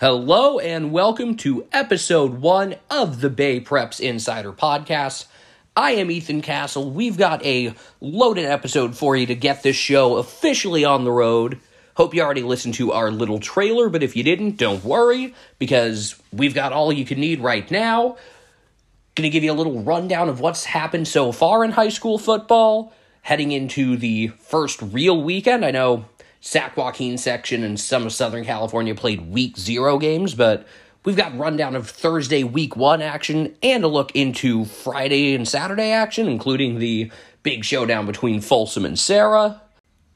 Hello and welcome to episode one of the Bay Preps Insider Podcast. I am Ethan Castle. We've got a loaded episode for you to get this show officially on the road. Hope you already listened to our little trailer, but if you didn't, don't worry, because we've got all you can need right now. Gonna give you a little rundown of what's happened so far in high school football, heading into the first real weekend. I know Sac Joaquin section and some of Southern California played week zero games, but we've got rundown of Thursday week one action and a look into Friday and Saturday action, including the big showdown between Folsom and Serra.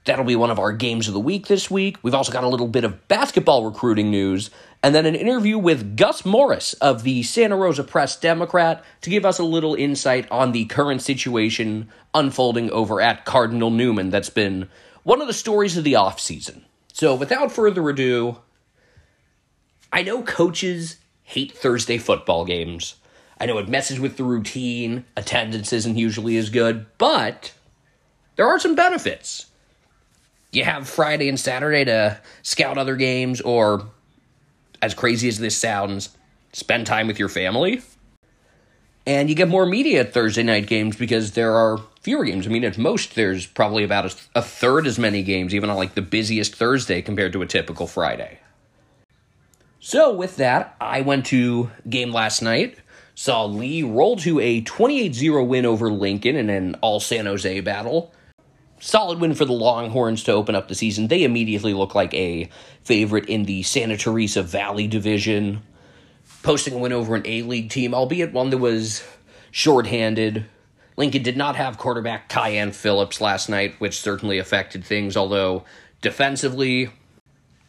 That'll be one of our games of the week this week. We've also got a little bit of basketball recruiting news, and then an interview with Gus Morris of the Santa Rosa Press Democrat to give us a little insight on the current situation unfolding over at Cardinal Newman that's been one of the stories of the offseason. So, without further ado, I know coaches hate Thursday football games. I know it messes with the routine, attendance isn't usually as good, but there are some benefits. You have Friday and Saturday to scout other games, or, as crazy as this sounds, spend time with your family. And you get more media at Thursday night games because there are fewer games. I mean, at most, there's probably about a, a third as many games, even on like the busiest Thursday compared to a typical Friday. So, with that, I went to game last night. Saw Lee roll to a 28 0 win over Lincoln in an all San Jose battle. Solid win for the Longhorns to open up the season. They immediately look like a favorite in the Santa Teresa Valley division posting a win over an A League team, albeit one that was shorthanded. Lincoln did not have quarterback Kyan Phillips last night, which certainly affected things, although defensively,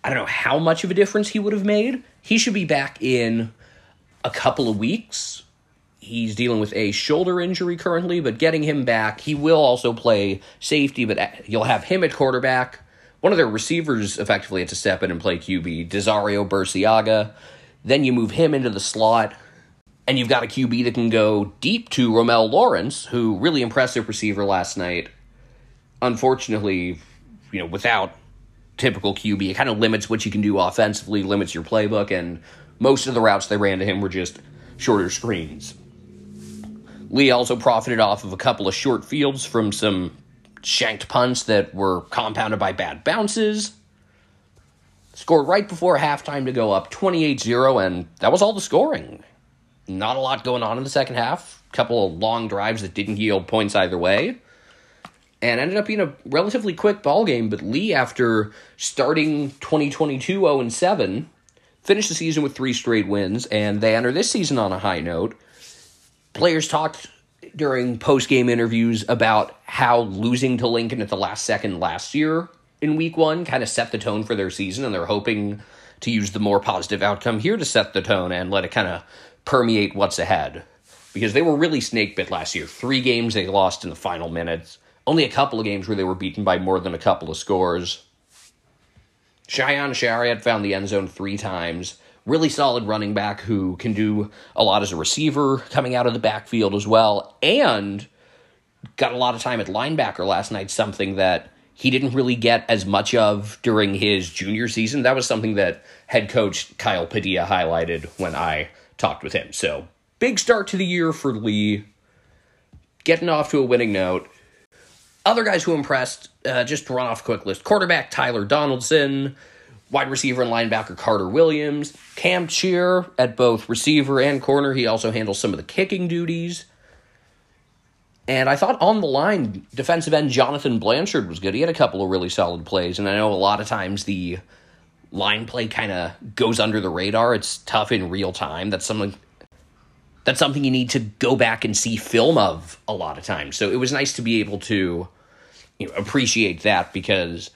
I don't know how much of a difference he would have made. He should be back in a couple of weeks. He's dealing with a shoulder injury currently, but getting him back, he will also play safety, but uh, you'll have him at quarterback. One of their receivers effectively had to step in and play QB, Desario Burciaga. Then you move him into the slot, and you've got a QB that can go deep to Romel Lawrence, who really impressive receiver last night. Unfortunately, you know, without typical QB, it kind of limits what you can do offensively, limits your playbook, and most of the routes they ran to him were just shorter screens. Lee also profited off of a couple of short fields from some shanked punts that were compounded by bad bounces. Scored right before halftime to go up 28 0, and that was all the scoring. Not a lot going on in the second half. A couple of long drives that didn't yield points either way. And ended up being a relatively quick ball game, but Lee, after starting 2022 0 7, finished the season with three straight wins, and they enter this season on a high note. Players talked during post game interviews about how losing to Lincoln at the last second last year in week one kind of set the tone for their season, and they're hoping to use the more positive outcome here to set the tone and let it kind of permeate what's ahead. Because they were really snake bit last year. Three games they lost in the final minutes. Only a couple of games where they were beaten by more than a couple of scores. Cheyenne Shariat found the end zone three times. Really solid running back who can do a lot as a receiver coming out of the backfield as well. And got a lot of time at linebacker last night, something that he didn't really get as much of during his junior season. That was something that head coach Kyle Padilla highlighted when I talked with him. So, big start to the year for Lee, getting off to a winning note. Other guys who impressed, uh, just to run off a quick list quarterback Tyler Donaldson, wide receiver and linebacker Carter Williams, Cam Cheer at both receiver and corner. He also handles some of the kicking duties. And I thought on the line, defensive end Jonathan Blanchard was good. He had a couple of really solid plays, and I know a lot of times the line play kind of goes under the radar. It's tough in real time. That's something that's something you need to go back and see film of a lot of times. So it was nice to be able to you know, appreciate that because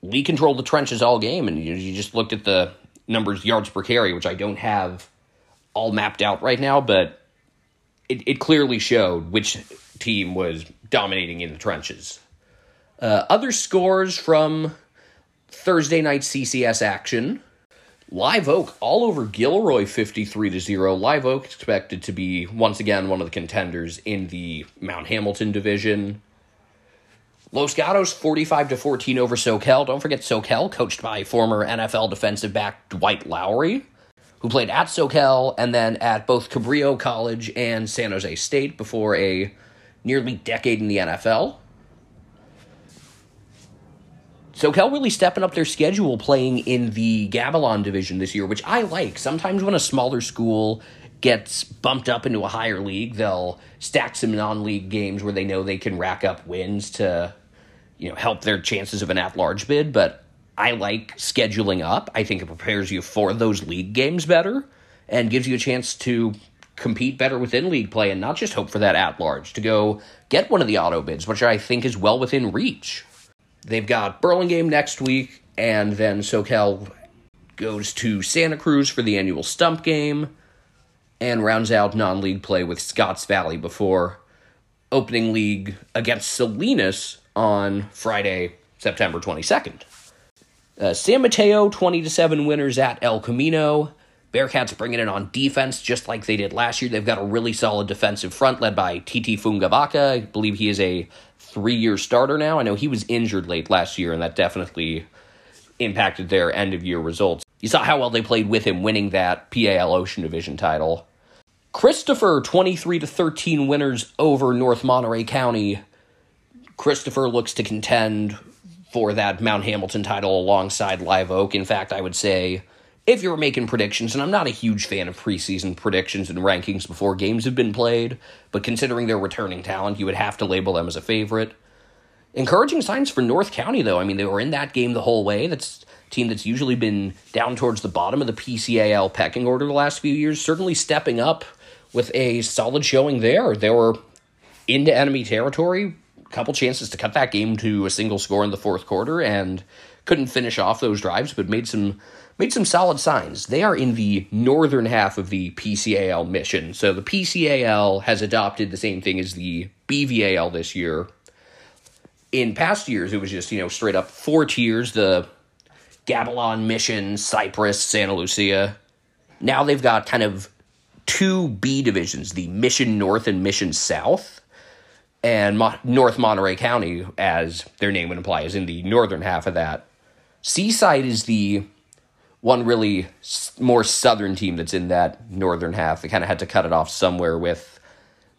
we controlled the trenches all game, and you, you just looked at the numbers yards per carry, which I don't have all mapped out right now, but it, it clearly showed which team was dominating in the trenches. Uh, other scores from Thursday night CCS action. Live Oak all over Gilroy 53 to 0. Live Oak expected to be once again one of the contenders in the Mount Hamilton division. Los Gatos 45 to 14 over Soquel. Don't forget Soquel, coached by former NFL defensive back Dwight Lowery, who played at Soquel and then at both Cabrillo College and San Jose State before a nearly decade in the NFL. Soquel really stepping up their schedule playing in the Gabilan division this year, which I like. Sometimes when a smaller school gets bumped up into a higher league, they'll stack some non-league games where they know they can rack up wins to, you know, help their chances of an at-large bid. But I like scheduling up. I think it prepares you for those league games better and gives you a chance to compete better within league play and not just hope for that at-large to go get one of the auto bids, which I think is well within reach. They've got Burlingame next week, and then Soquel goes to Santa Cruz for the annual stump game and rounds out non league play with Scotts Valley before opening league against Salinas on Friday, September 22nd. Uh, San Mateo 20 to 7 winners at El Camino. Bearcats bringing it on defense just like they did last year. They've got a really solid defensive front led by Titi Fungavaca. I believe he is a three year starter now. I know he was injured late last year, and that definitely impacted their end of year results. You saw how well they played with him winning that PAL Ocean Division title. Christopher 23 to 13 winners over North Monterey County. Christopher looks to contend for that Mount Hamilton title alongside Live Oak. In fact, I would say if you were making predictions, and I'm not a huge fan of preseason predictions and rankings before games have been played, but considering their returning talent, you would have to label them as a favorite. Encouraging signs for North County, though. I mean, they were in that game the whole way. That's a team that's usually been down towards the bottom of the PCAL pecking order the last few years, certainly stepping up with a solid showing there. They were into enemy territory, a couple chances to cut that game to a single score in the fourth quarter, and couldn't finish off those drives, but made some made some solid signs. They are in the northern half of the PCAL mission. So the PCAL has adopted the same thing as the BVAL this year. In past years, it was just, you know, straight up four tiers the Gabilan Mission, Cypress, Santa Lucia. Now they've got kind of two B divisions the Mission North and Mission South. And Mo- North Monterey County, as their name would imply, is in the northern half of that. Seaside is the one really more southern team that's in that northern half. They kind of had to cut it off somewhere with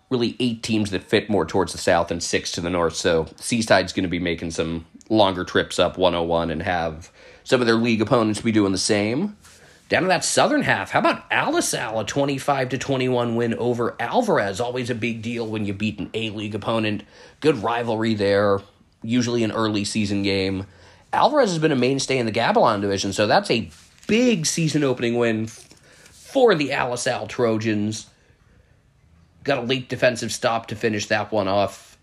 really eight teams that fit more towards the south and six to the north. So Seaside's going to be making some longer trips up 101 and have some of their league opponents be doing the same. Down in that southern half, how about Alisal, a 25 to 21 win over Alvarez? Always a big deal when you beat an A League opponent. Good rivalry there, usually an early season game. Alvarez has been a mainstay in the Gabilan division, so that's a big season opening win for the Alisal Trojans. Got a late defensive stop to finish that one off.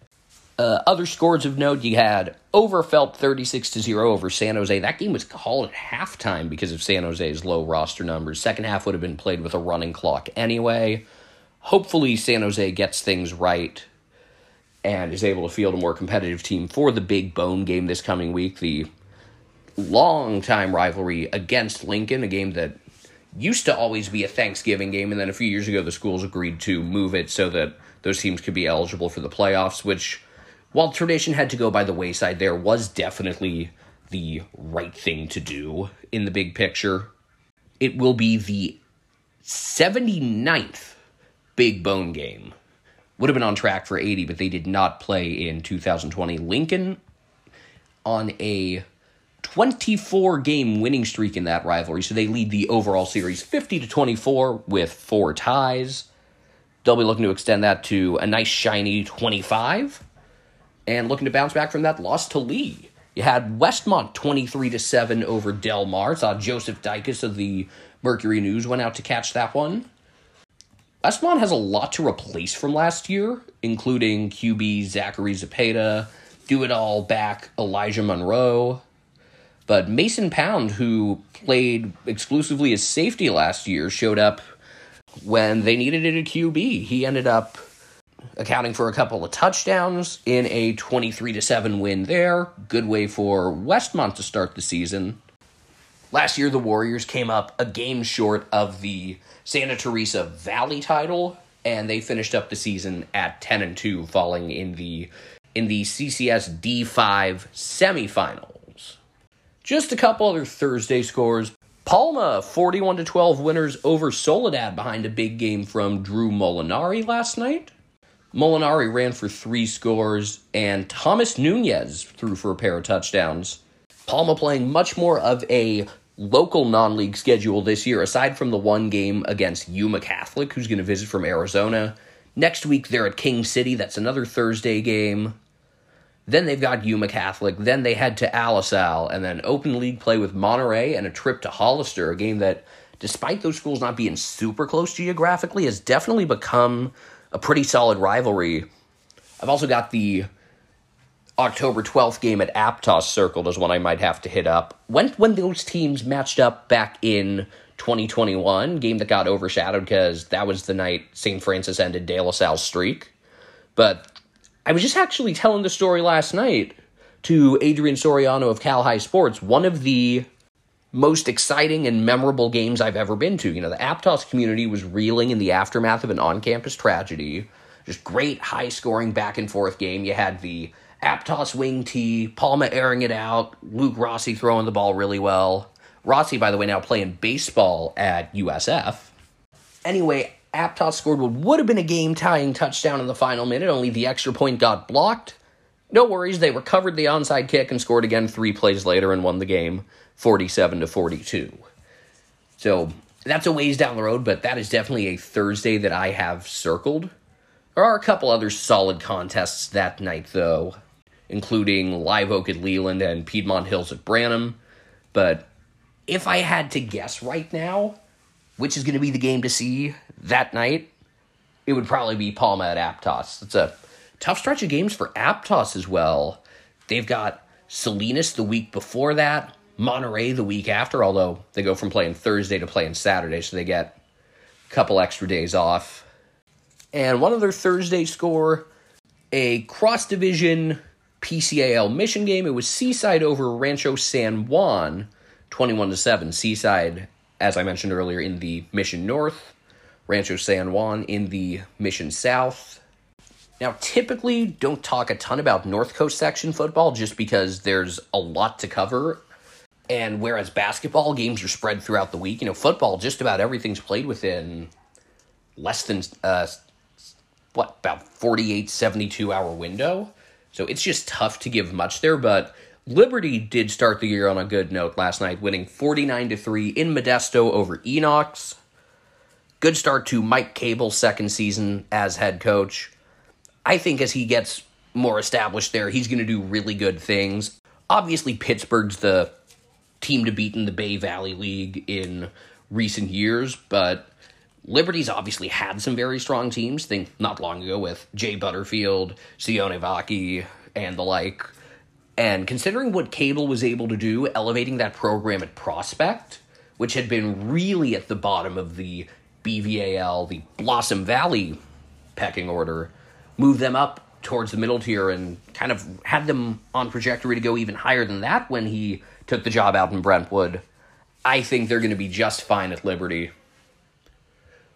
Uh, other scores of note, you had Overfelt 36 to 0 over San Jose. That game was called at halftime because of San Jose's low roster numbers. Second half would have been played with a running clock anyway. Hopefully, San Jose gets things right and is able to field a more competitive team for the big bone game this coming week. The long time rivalry against Lincoln, a game that used to always be a Thanksgiving game, and then a few years ago the schools agreed to move it so that those teams could be eligible for the playoffs, which while tradition had to go by the wayside, there was definitely the right thing to do in the big picture. It will be the 79th Big Bone game. Would have been on track for 80, but they did not play in 2020. Lincoln on a 24 game winning streak in that rivalry, so they lead the overall series 50 to 24 with four ties. They'll be looking to extend that to a nice shiny 25 and looking to bounce back from that loss to Lee. You had Westmont 23 to 7 over Del Mar. Saw Joseph Dykes of the Mercury News went out to catch that one. Westmont has a lot to replace from last year, including QB Zachary Zapata, do it all back Elijah Monroe. But Mason Pound, who played exclusively as safety last year, showed up when they needed it at QB. He ended up accounting for a couple of touchdowns in a 23 to 7 win there. Good way for Westmont to start the season. Last year the Warriors came up a game short of the Santa Teresa Valley title and they finished up the season at 10 and 2 falling in the in the CCS D5 semifinals. Just a couple other Thursday scores. Palma 41 to 12 winners over Soledad behind a big game from Drew Molinari last night. Molinari ran for three scores, and Thomas Nunez threw for a pair of touchdowns. Palma playing much more of a local non league schedule this year, aside from the one game against Yuma Catholic, who's going to visit from Arizona. Next week, they're at King City. That's another Thursday game. Then they've got Yuma Catholic. Then they head to Alisal, and then open league play with Monterey and a trip to Hollister, a game that, despite those schools not being super close geographically, has definitely become a pretty solid rivalry. I've also got the October 12th game at Aptos circled as one I might have to hit up. When when those teams matched up back in 2021, game that got overshadowed because that was the night St. Francis ended De La Salle's streak. But I was just actually telling the story last night to Adrian Soriano of Cal High Sports. One of the most exciting and memorable games I've ever been to. You know, the Aptos community was reeling in the aftermath of an on campus tragedy. Just great high scoring back and forth game. You had the Aptos wing tee, Palma airing it out, Luke Rossi throwing the ball really well. Rossi, by the way, now playing baseball at USF. Anyway, Aptos scored what would have been a game tying touchdown in the final minute, only the extra point got blocked. No worries, they recovered the onside kick and scored again three plays later and won the game 47 to 42. So that's a ways down the road, but that is definitely a Thursday that I have circled. There are a couple other solid contests that night, though including Live Oak at Leland and Piedmont Hills at Branham. But if I had to guess right now, which is going to be the game to see that night, it would probably be Palma at Aptos. It's a tough stretch of games for Aptos as well. They've got Salinas the week before that, Monterey the week after, although they go from playing Thursday to playing Saturday, so they get a couple extra days off. And one other Thursday score a cross division PCAL mission game. It was Seaside over Rancho San Juan, 21 to 7. Seaside, as I mentioned earlier, in the Mission North, Rancho San Juan in the Mission South. Now, typically, don't talk a ton about North Coast section football just because there's a lot to cover. And whereas basketball games are spread throughout the week, you know, football, just about everything's played within less than, uh, what, about 48, 72 hour window. So it's just tough to give much there, but Liberty did start the year on a good note last night, winning 49 to 3 in Modesto over Enochs. Good start to Mike Cable's second season as head coach. I think as he gets more established there, he's going to do really good things. Obviously, Pittsburg's the team to beat in the Bay Valley League in recent years, but Liberty's obviously had some very strong teams. Think not long ago with Jay Butterfield, Sione Vaki, and the like. And considering what Cable was able to do, elevating that program at Prospect, which had been really at the bottom of the BVAL, the Blossom Valley pecking order, moved them up towards the middle tier and kind of had them on trajectory to go even higher than that when he took the job out in Brentwood. I think they're going to be just fine at Liberty.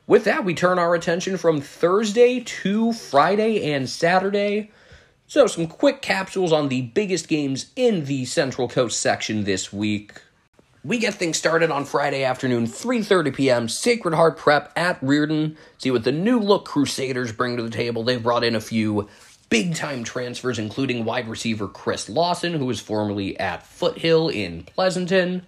With that, we turn our attention from Thursday to Friday and Saturday. So, some quick capsules on the biggest games in the Central Coast section this week. We get things started on Friday afternoon, 3:30 p.m. Sacred Heart Prep at Riordan. See what the new look Crusaders bring to the table. They've brought in a few big time transfers, including wide receiver Chris Lawson, who was formerly at Foothill in Pleasanton.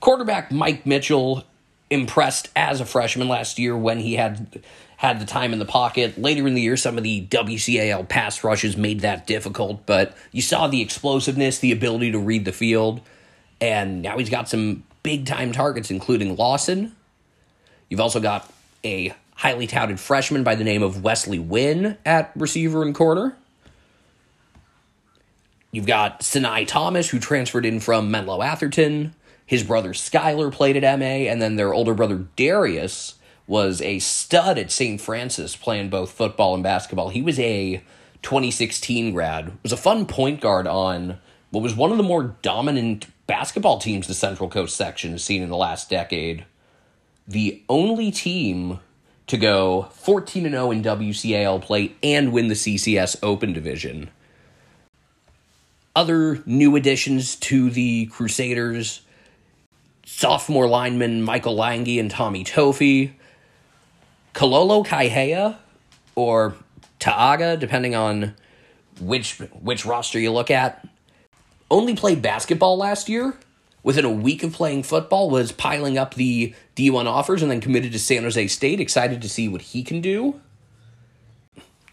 Quarterback Mike Mitchell impressed as a freshman last year when he had had the time in the pocket. Later in the year, some of the WCAL pass rushes made that difficult, but you saw the explosiveness, the ability to read the field, and now he's got some big time targets, including Lawson. You've also got a highly touted freshman by the name of Wesley Wynn at receiver and corner. You've got Sinai Thomas, who transferred in from Menlo Atherton. His brother Skyler played at MA, and then their older brother Darius was a stud at St. Francis playing both football and basketball. He was a 2016 grad. Was a fun point guard on what was one of the more dominant basketball teams the Central Coast section has seen in the last decade. The only team to go 14 0 in WCAL play and win the CCS Open Division. Other new additions to the Crusaders sophomore linemen Michael Lange and Tommy Tofi, Kololo Kaihea, or Taaga, depending on which which roster you look at, only played basketball last year. Within a week of playing football, was piling up the D1 offers and then committed to San Jose State. Excited to see what he can do.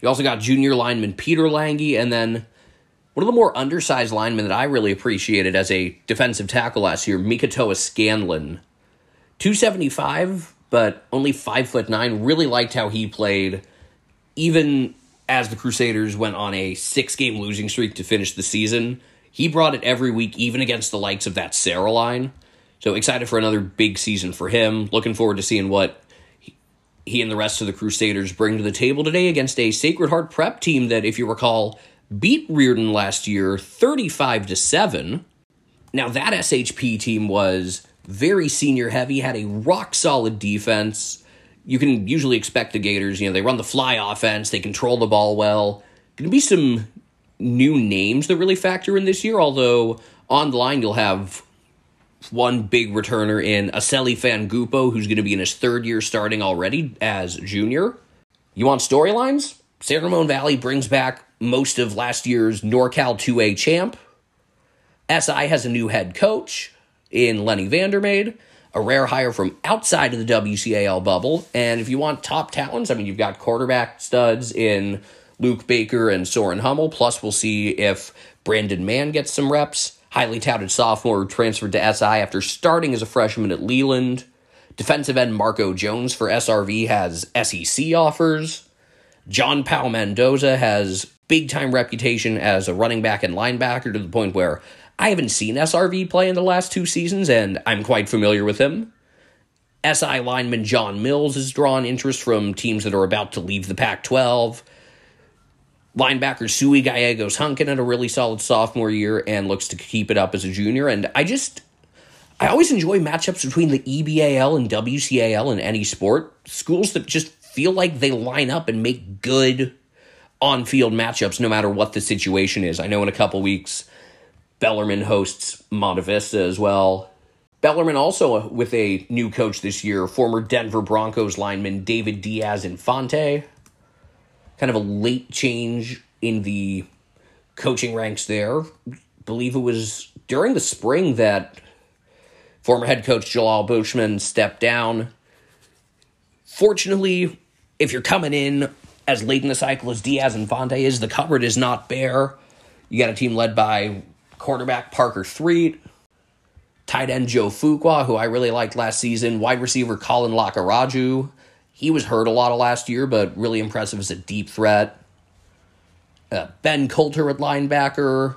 You also got junior lineman Peter Lange, and then one of the more undersized linemen that I really appreciated as a defensive tackle last year, Mikatoa Scanlon. 275, but only 5 foot 9. Really liked how he played, even as the Crusaders went on a six game losing streak to finish the season. He brought it every week, even against the likes of that Serra line. So excited for another big season for him. Looking forward to seeing what he and the rest of the Crusaders bring to the table today against a Sacred Heart prep team that, if you recall, beat Riordan last year 35 to 7. Now that SHP team was very senior heavy, had a rock solid defense. You can usually expect the Gators, you know, they run the fly offense, they control the ball well. Going to be some new names that really factor in this year, although on the line you'll have one big returner in Aseli Fangupo, who's going to be in his third year starting already as junior. You want storylines? San Ramon Valley brings back most of last year's NorCal 2A champ. SI has a new head coach in Lenny Vandermade, a rare hire from outside of the WCAL bubble. And if you want top talents, I mean, you've got quarterback studs in Luke Baker and Soren Hummel. Plus, we'll see if Brandon Mann gets some reps. Highly touted sophomore transferred to SI after starting as a freshman at Leland. Defensive end Marco Jones for SRV has SEC offers. John Powell Mendoza has big time reputation as a running back and linebacker to the point where I haven't seen SRV play in the last two seasons, and I'm quite familiar with him. SI lineman John Mills has drawn interest from teams that are about to leave the Pac 12. Linebacker Sui Gallegos Hunkin had a really solid sophomore year and looks to keep it up as a junior. And I just, I always enjoy matchups between the EBAL and WCAL in any sport. Schools that just feel like they line up and make good on field matchups no matter what the situation is. I know in a couple weeks, Bellarmine hosts Monte Vista as well. Bellarmine also uh, with a new coach this year, former Denver Broncos lineman David Diaz Infante. Kind of a late change in the coaching ranks there. believe it was during the spring that former head coach Jalal Beauchman stepped down. Fortunately, if you're coming in as late in the cycle as Diaz Infante is, the cupboard is not bare. You got a team led by quarterback Parker Threet, tight end Joe Fuqua, who I really liked last season, wide receiver Colin Lakaraju. He was hurt a lot of last year, but really impressive as a deep threat. Uh, ben Coulter at linebacker,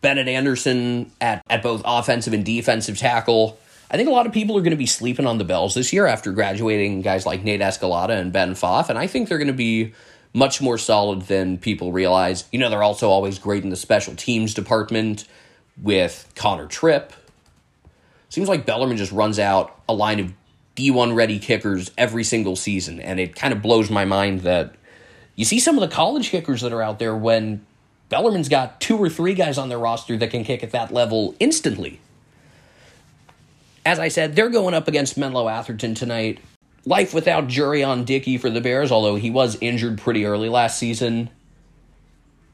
Bennett Anderson at, at both offensive and defensive tackle. I think a lot of people are going to be sleeping on the Bells this year after graduating guys like Nate Escalada and Ben Foff, and I think they're going to be much more solid than people realize. You know, they're also always great in the special teams department with Connor Tripp. Seems like Bellarmine just runs out a line of D1 ready kickers every single season, and it kind of blows my mind that you see some of the college kickers that are out there when Bellarmine's got two or three guys on their roster that can kick at that level instantly as I said, they're going up against Menlo Atherton tonight. Life without Jurion Dickey for the Bears, although he was injured pretty early last season.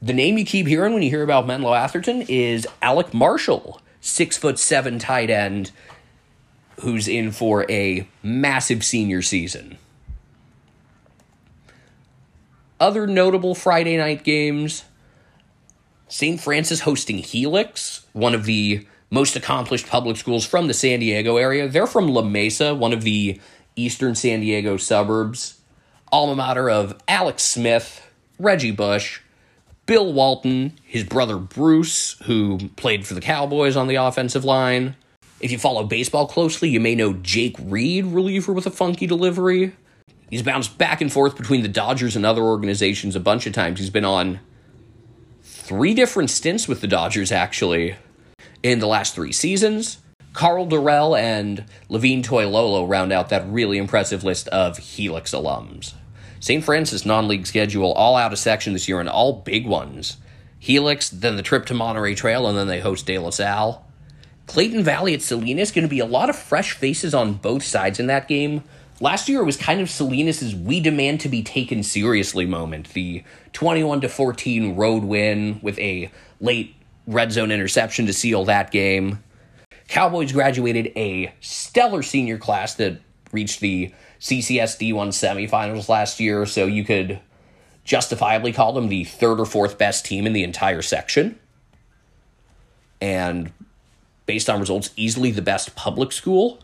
The name you keep hearing when you hear about Menlo Atherton is Alec Marshall, six foot seven tight end, who's in for a massive senior season. Other notable Friday night games St. Francis hosting Helix, one of the most accomplished public schools from the San Diego area. They're from La Mesa, one of the eastern San Diego suburbs. Alma mater of Alex Smith, Reggie Bush, Bill Walton, his brother Bruce, who played for the Cowboys on the offensive line. If you follow baseball closely, you may know Jake Reed, reliever with a funky delivery. He's bounced back and forth between the Dodgers and other organizations a bunch of times. He's been on three different stints with the Dodgers, actually in the last three seasons. Carl Dorrell and Levine Toilolo round out that really impressive list of Helix alums. St. Francis non league schedule all out of section this year and all big ones. Helix, then the trip to Monterey Trail, and then they host De La Salle. Clayton Valley at Salinas going to be a lot of fresh faces on both sides in that game. Last year it was kind of Salinas's "we demand to be taken seriously" moment. The 21 to 14 road win with a late red zone interception to seal that game. Cowboys graduated a stellar senior class that reached the CCS D1 semifinals last year, so you could justifiably call them the third or fourth best team in the entire section. And based on results, easily the best public school.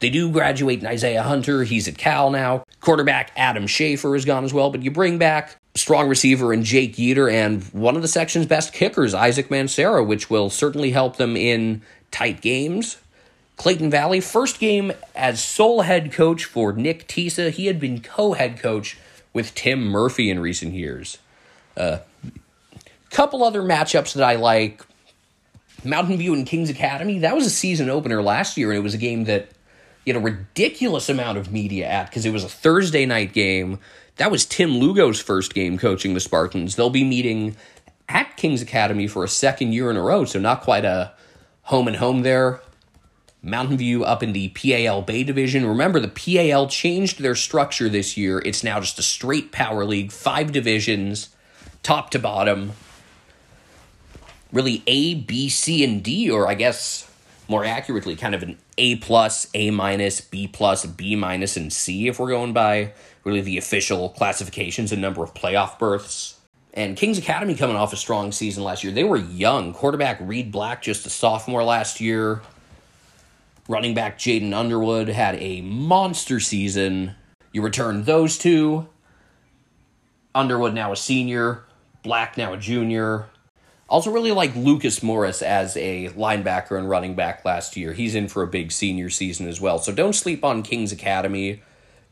They do graduate Isaiah Hunter. He's at Cal now. Quarterback Adam Schaefer is gone as well, but you bring back strong receiver and Jake Yeater and one of the section's best kickers, Isaac Mancera, which will certainly help them in tight games. Clayton Valley, first game as sole head coach for Nick Tisa. He had been co head coach with Tim Murphy in recent years. A uh, couple other matchups that I like Mountain View and Kings Academy. That was a season opener last year, and it was a game that you had a ridiculous amount of media at because it was a Thursday night game. That was Tim Lugo's first game coaching the Spartans. They'll be meeting at Kings Academy for a second year in a row, so not quite a home and home there. Mountain View up in the PAL Bay Division. Remember, the PAL changed their structure this year. It's now just a straight power league, five divisions, top to bottom. Really A, B, C, and D, or I guess more accurately, kind of an A plus, A minus, B plus, B minus, and C if we're going by really the official classifications and number of playoff berths. And Kings Academy coming off a strong season last year. They were young. Quarterback Reed Black, just a sophomore last year. Running back Jaden Underwood had a monster season. You return those two. Underwood now a senior. Black now a junior. Also, really like Lucas Morris as a linebacker and running back last year. He's in for a big senior season as well. So don't sleep on Kings Academy.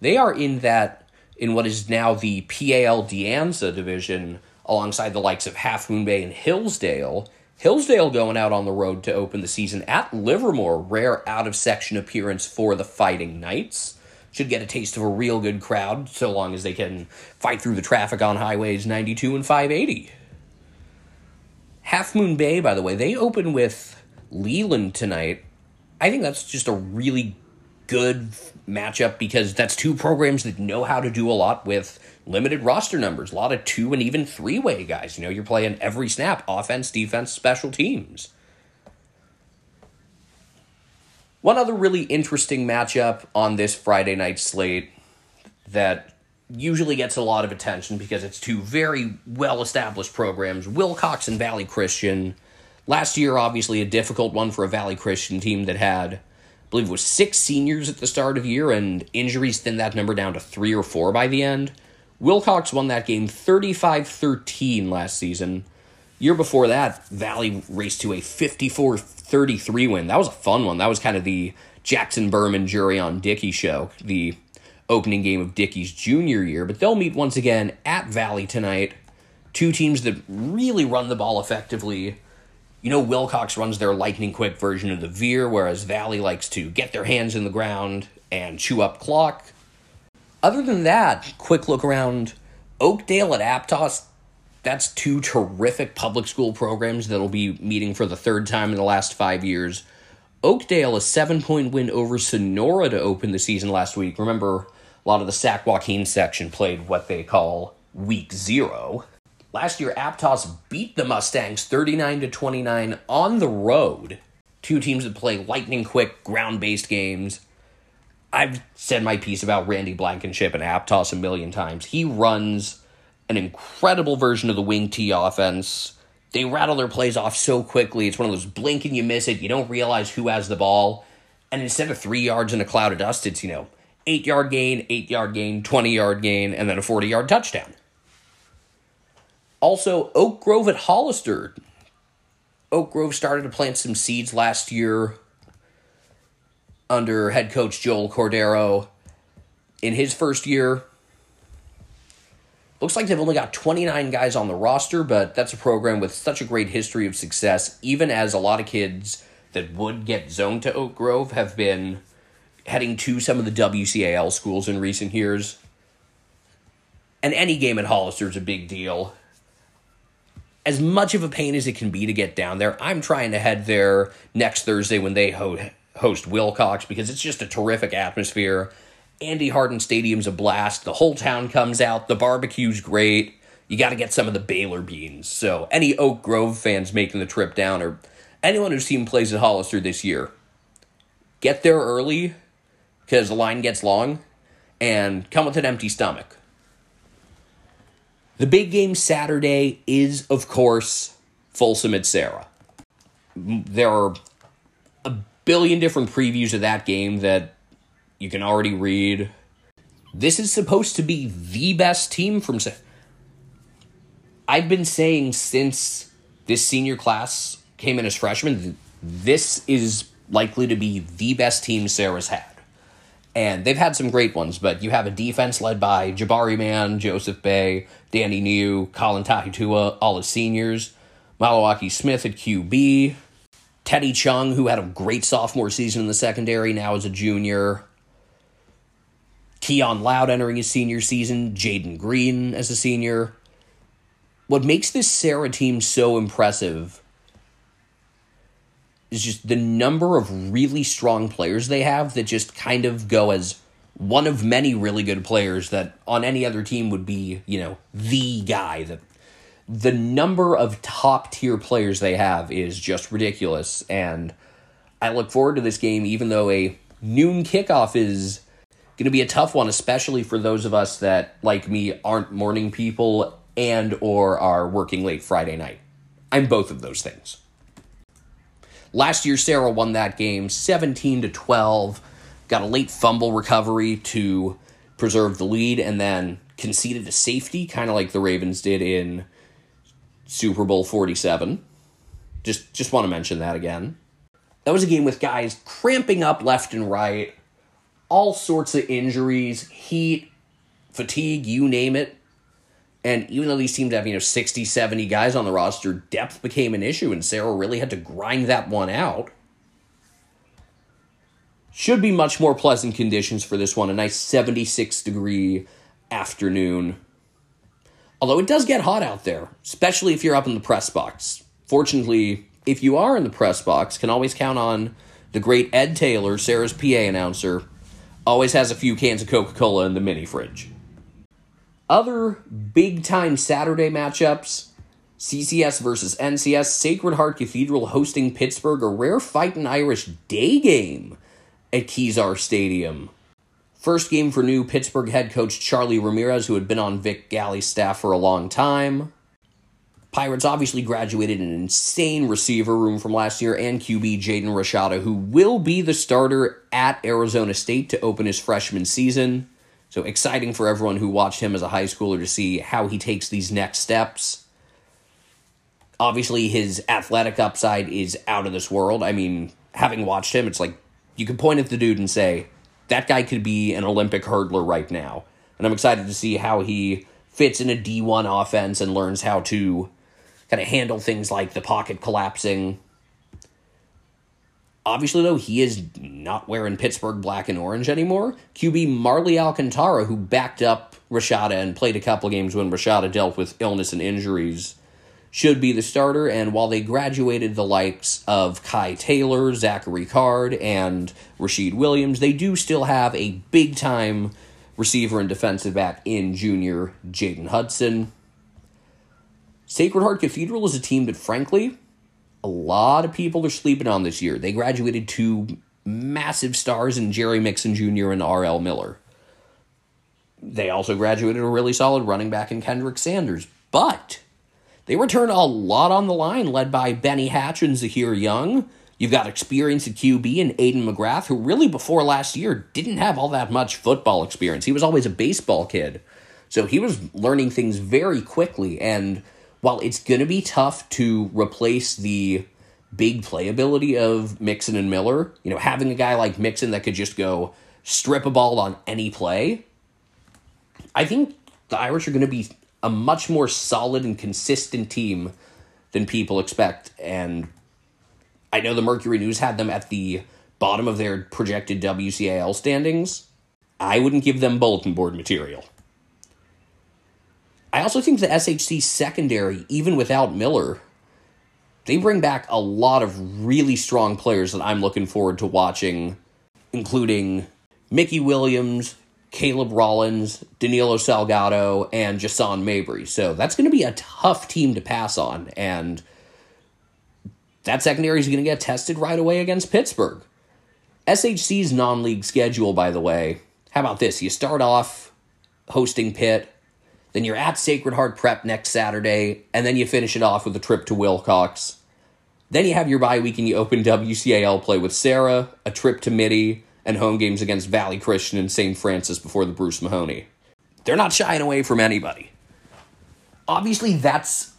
They are in that, in what is now the PAL De Anza division, alongside the likes of Half Moon Bay and Hillsdale. Hillsdale going out on the road to open the season at Livermore. Rare out of section appearance for the Fighting Knights. Should get a taste of a real good crowd so long as they can fight through the traffic on highways 92 and 580. Half Moon Bay, by the way, they open with Leland tonight. I think that's just a really good matchup because that's two programs that know how to do a lot with limited roster numbers. A lot of two and even three way guys. You know, you're playing every snap offense, defense, special teams. One other really interesting matchup on this Friday night slate that usually gets a lot of attention because it's two very well established programs Wilcox and Valley Christian. Last year, obviously, a difficult one for a Valley Christian team that had, I believe was six seniors at the start of the year, and injuries thinned that number down to three or four by the end. Wilcox won that game 35 13 last season. Year before that, Valley raced to a 54 33 win. That was a fun one. That was kind of the Jackson Berman Jurion Dickey show. The opening game of Dickey's junior year, but they'll meet once again at Valley tonight. Two teams that really run the ball effectively. You know, Wilcox runs their lightning quick version of the veer, whereas Valley likes to get their hands in the ground and chew up clock. Other than that, quick look around Oakdale at Aptos. That's two terrific public school programs that'll be meeting for the third time in the last five years. Oakdale, a seven point win over Sonora to open the season last week. Remember, a lot of the Sac Joaquin section played what they call week zero. Last year, Aptos beat the Mustangs 39 to 29 on the road. Two teams that play lightning quick, ground based games. I've said my piece about Randy Blankenship and Aptos a million times. He runs an incredible version of the wing T offense. They rattle their plays off so quickly. It's one of those blink and you miss it. You don't realize who has the ball. And instead of three yards in a cloud of dust, it's, you know, eight yard gain, eight yard gain, 20 yard gain, and then a 40 yard touchdown. Also, Oak Grove at Hollister. Oak Grove started to plant some seeds last year under head coach Joel Cordero. In his first year, Looks like they've only got 29 guys on the roster, but that's a program with such a great history of success, even as a lot of kids that would get zoned to Oak Grove have been heading to some of the WCAL schools in recent years. And any game at Hollister is a big deal. As much of a pain as it can be to get down there, I'm trying to head there next Thursday when they ho- host Wilcox because it's just a terrific atmosphere. Andy Harden Stadium's a blast. The whole town comes out. The barbecue's great. You got to get some of the Baylor beans. So, any Oak Grove fans making the trip down, or anyone who's seen plays at Hollister this year, get there early because the line gets long and come with an empty stomach. The big game Saturday is, of course, Folsom at Serra. There are a billion different previews of that game that you can already read. This is supposed to be the best team from. I've been saying since this senior class came in as freshmen, this is likely to be the best team Serra's had. And they've had some great ones, but you have a defense led by Jabari Man, Joseph Bay, Danny New, Colin Tahitua, all the seniors, Malawaki Smith at QB, Teddy Chung, who had a great sophomore season in the secondary, now is a junior, Keon Loud entering his senior season, Jaden Green as a senior. What makes this Serra team so impressive is just the number of really strong players they have that just kind of go as one of many really good players that on any other team would be, you know, the guy that the number of top tier players they have is just ridiculous and I look forward to this game even though a noon kickoff is going to be a tough one especially for those of us that like me aren't morning people and or are working late Friday night. I'm both of those things. Last year, Serra won that game 17 to 12, got a late fumble recovery to preserve the lead, and then conceded a safety, kind of like the Ravens did in Super Bowl 47. Just, just want to mention that again. That was a game with guys cramping up left and right, all sorts of injuries, heat, fatigue, you name it. And even though these teams have, you know, 60, 70 guys on the roster, depth became an issue, and Serra really had to grind that one out. Should be much more pleasant conditions for this one. A nice 76 degree afternoon. Although it does get hot out there, especially if you're up in the press box. Fortunately, if you are in the press box, can always count on the great Ed Taylor, Serra's PA announcer, always has a few cans of Coca Cola in the mini fridge. Other big time Saturday matchups CCS versus NCS, Sacred Heart Cathedral hosting Pittsburg, a rare Fighting Irish day game at Kezar Stadium. First game for new Pittsburg head coach Charlie Ramirez, who had been on Vic Galli's staff for a long time. Pirates obviously graduated an insane receiver room from last year, and QB Jaden Rashada, who will be the starter at Arizona State to open his freshman season. So exciting for everyone who watched him as a high schooler to see how he takes these next steps. Obviously, his athletic upside is out of this world. I mean, having watched him, it's like you can point at the dude and say, that guy could be an Olympic hurdler right now. And I'm excited to see how he fits in a D1 offense and learns how to kind of handle things like the pocket collapsing, Obviously, though, he is not wearing Pittsburg black and orange anymore. QB Marley Alcantara, who backed up Rashada and played a couple games when Rashada dealt with illness and injuries, should be the starter. And while they graduated the likes of Kai Taylor, Zachary Card, and Rashid Williams, they do still have a big time receiver and defensive back in junior Jaden Hudson. Sacred Heart Cathedral is a team that, frankly, a lot of people are sleeping on this year. They graduated two massive stars in Jerry Mixon Jr. and R.L. Miller. They also graduated a really solid running back in Kendrick Sanders. But they return a lot on the line, led by Benny Hatch and Zahir Young. You've got experience at QB and Aiden McGrath, who really before last year didn't have all that much football experience. He was always a baseball kid. So he was learning things very quickly and while it's going to be tough to replace the big playability of Mixon and Miller, you know, having a guy like Mixon that could just go strip a ball on any play, I think the Irish are going to be a much more solid and consistent team than people expect. And I know the Mercury News had them at the bottom of their projected WCAL standings. I wouldn't give them bulletin board material. I also think the SHC secondary, even without Miller, they bring back a lot of really strong players that I'm looking forward to watching, including Mickey Williams, Caleb Rollins, Danilo Salgado, and Jason Mabry. So that's going to be a tough team to pass on. And that secondary is going to get tested right away against Pittsburg. SHC's non league schedule, by the way, how about this? You start off hosting Pitt, then you're at Sacred Heart Prep next Saturday, and then you finish it off with a trip to Wilcox. Then you have your bye week and you open WCAL play with Serra, a trip to Mitty, and home games against Valley Christian and St. Francis before the Bruce Mahoney. They're not shying away from anybody. Obviously, that's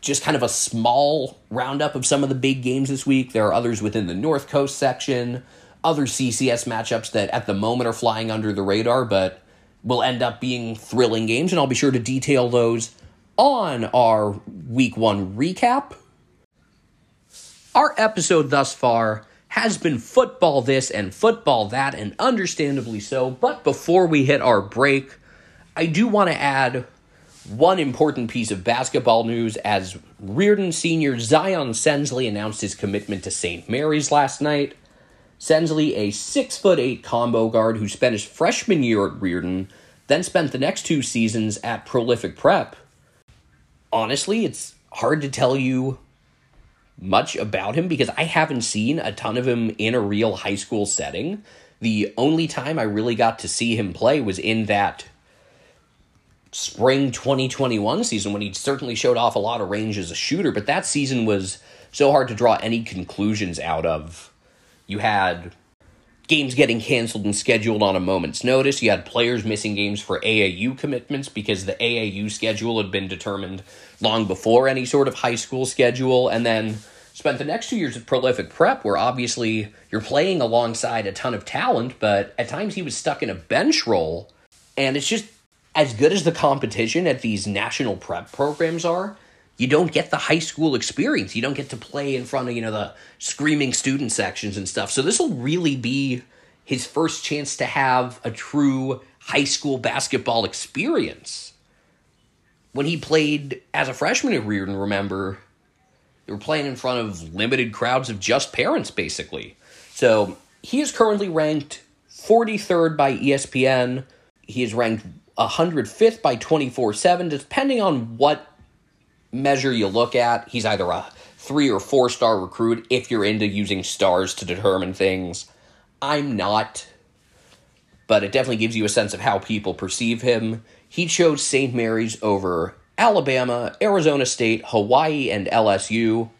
just kind of a small roundup of some of the big games this week. There are others within the North Coast section, other CCS matchups that at the moment are flying under the radar, but will end up being thrilling games, and I'll be sure to detail those on our week one recap. Our episode thus far has been football this and football that, and understandably so. But before we hit our break, I do want to add one important piece of basketball news as Riordan senior Zion Sensley announced his commitment to St. Mary's last night. Sensley, a six foot eight combo guard who spent his freshman year at Riordan, then spent the next two seasons at Prolific Prep. Honestly, it's hard to tell you much about him because I haven't seen a ton of him in a real high school setting. The only time I really got to see him play was in that spring 2021 season when he certainly showed off a lot of range as a shooter, but that season was so hard to draw any conclusions out of. You had games getting canceled and scheduled on a moment's notice. You had players missing games for AAU commitments because the AAU schedule had been determined long before any sort of high school schedule. And then spent the next two years at Prolific Prep, where obviously you're playing alongside a ton of talent, but at times he was stuck in a bench role. And it's just as good as the competition at these national prep programs are you don't get the high school experience. You don't get to play in front of, you know, the screaming student sections and stuff. So this will really be his first chance to have a true high school basketball experience. When he played as a freshman at Riordan, remember, they were playing in front of limited crowds of just parents, basically. So he is currently ranked 43rd by ESPN. He is ranked 105th by 24 7, depending on what measure you look at, he's either a three or four star recruit if you're into using stars to determine things. I'm not, but it definitely gives you a sense of how people perceive him. He chose St. Mary's over Alabama, Arizona State, Hawaii, and LSU.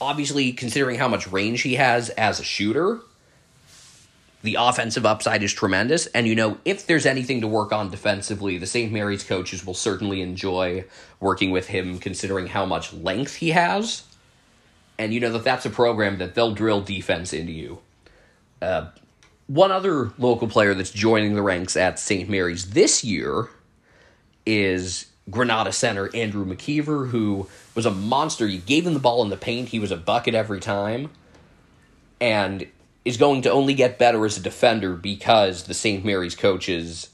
Obviously, considering how much range he has as a shooter, the offensive upside is tremendous. And, you know, if there's anything to work on defensively, the St. Mary's coaches will certainly enjoy working with him, considering how much length he has. And, you know, that that's a program that they'll drill defense into you. Uh, one other local player that's joining the ranks at St. Mary's this year is Granada center Andrew McKeever, who was a monster. You gave him the ball in the paint, he was a bucket every time. And is going to only get better as a defender because the St. Mary's coaches,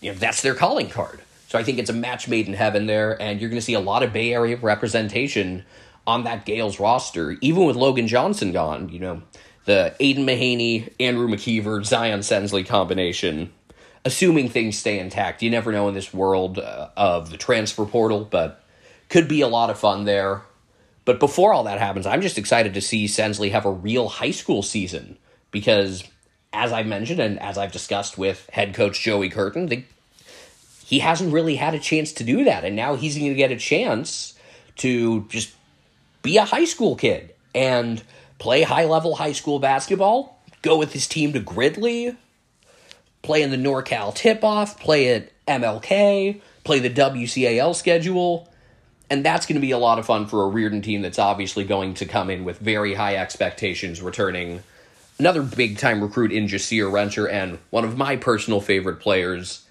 you know, that's their calling card. So I think it's a match made in heaven there, and you're going to see a lot of Bay Area representation on that Gaels roster, even with Logan Johnson gone. You know, the Aidan Mahaney, Andrew McKeever, Zion Sensley combination, assuming things stay intact. You never know in this world uh, of the transfer portal, but could be a lot of fun there. But before all that happens, I'm just excited to see Sensley have a real high school season because, as I mentioned and as I've discussed with head coach Joey Curtin, he hasn't really had a chance to do that. And now he's going to get a chance to just be a high school kid and play high level high school basketball, go with his team to Gridley, play in the NorCal tip off, play at MLK, play the WCAL schedule and that's going to be a lot of fun for a Riordan team that's obviously going to come in with very high expectations, returning another big time recruit in Jasir Rencher and one of my personal favorite players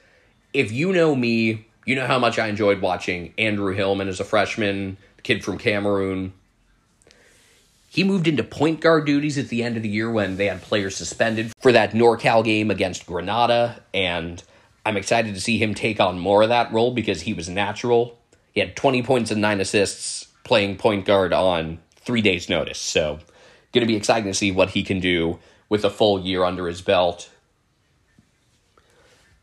if you know me, you know how much I enjoyed watching Andrew Hillman as a freshman, kid from Cameroon. He moved into point guard duties at the end of the year when they had players suspended for that NorCal game against Granada, and I'm excited to see him take on more of that role because he was natural. He had 20 points and nine assists playing point guard on three days' notice. So, going to be exciting to see what he can do with a full year under his belt.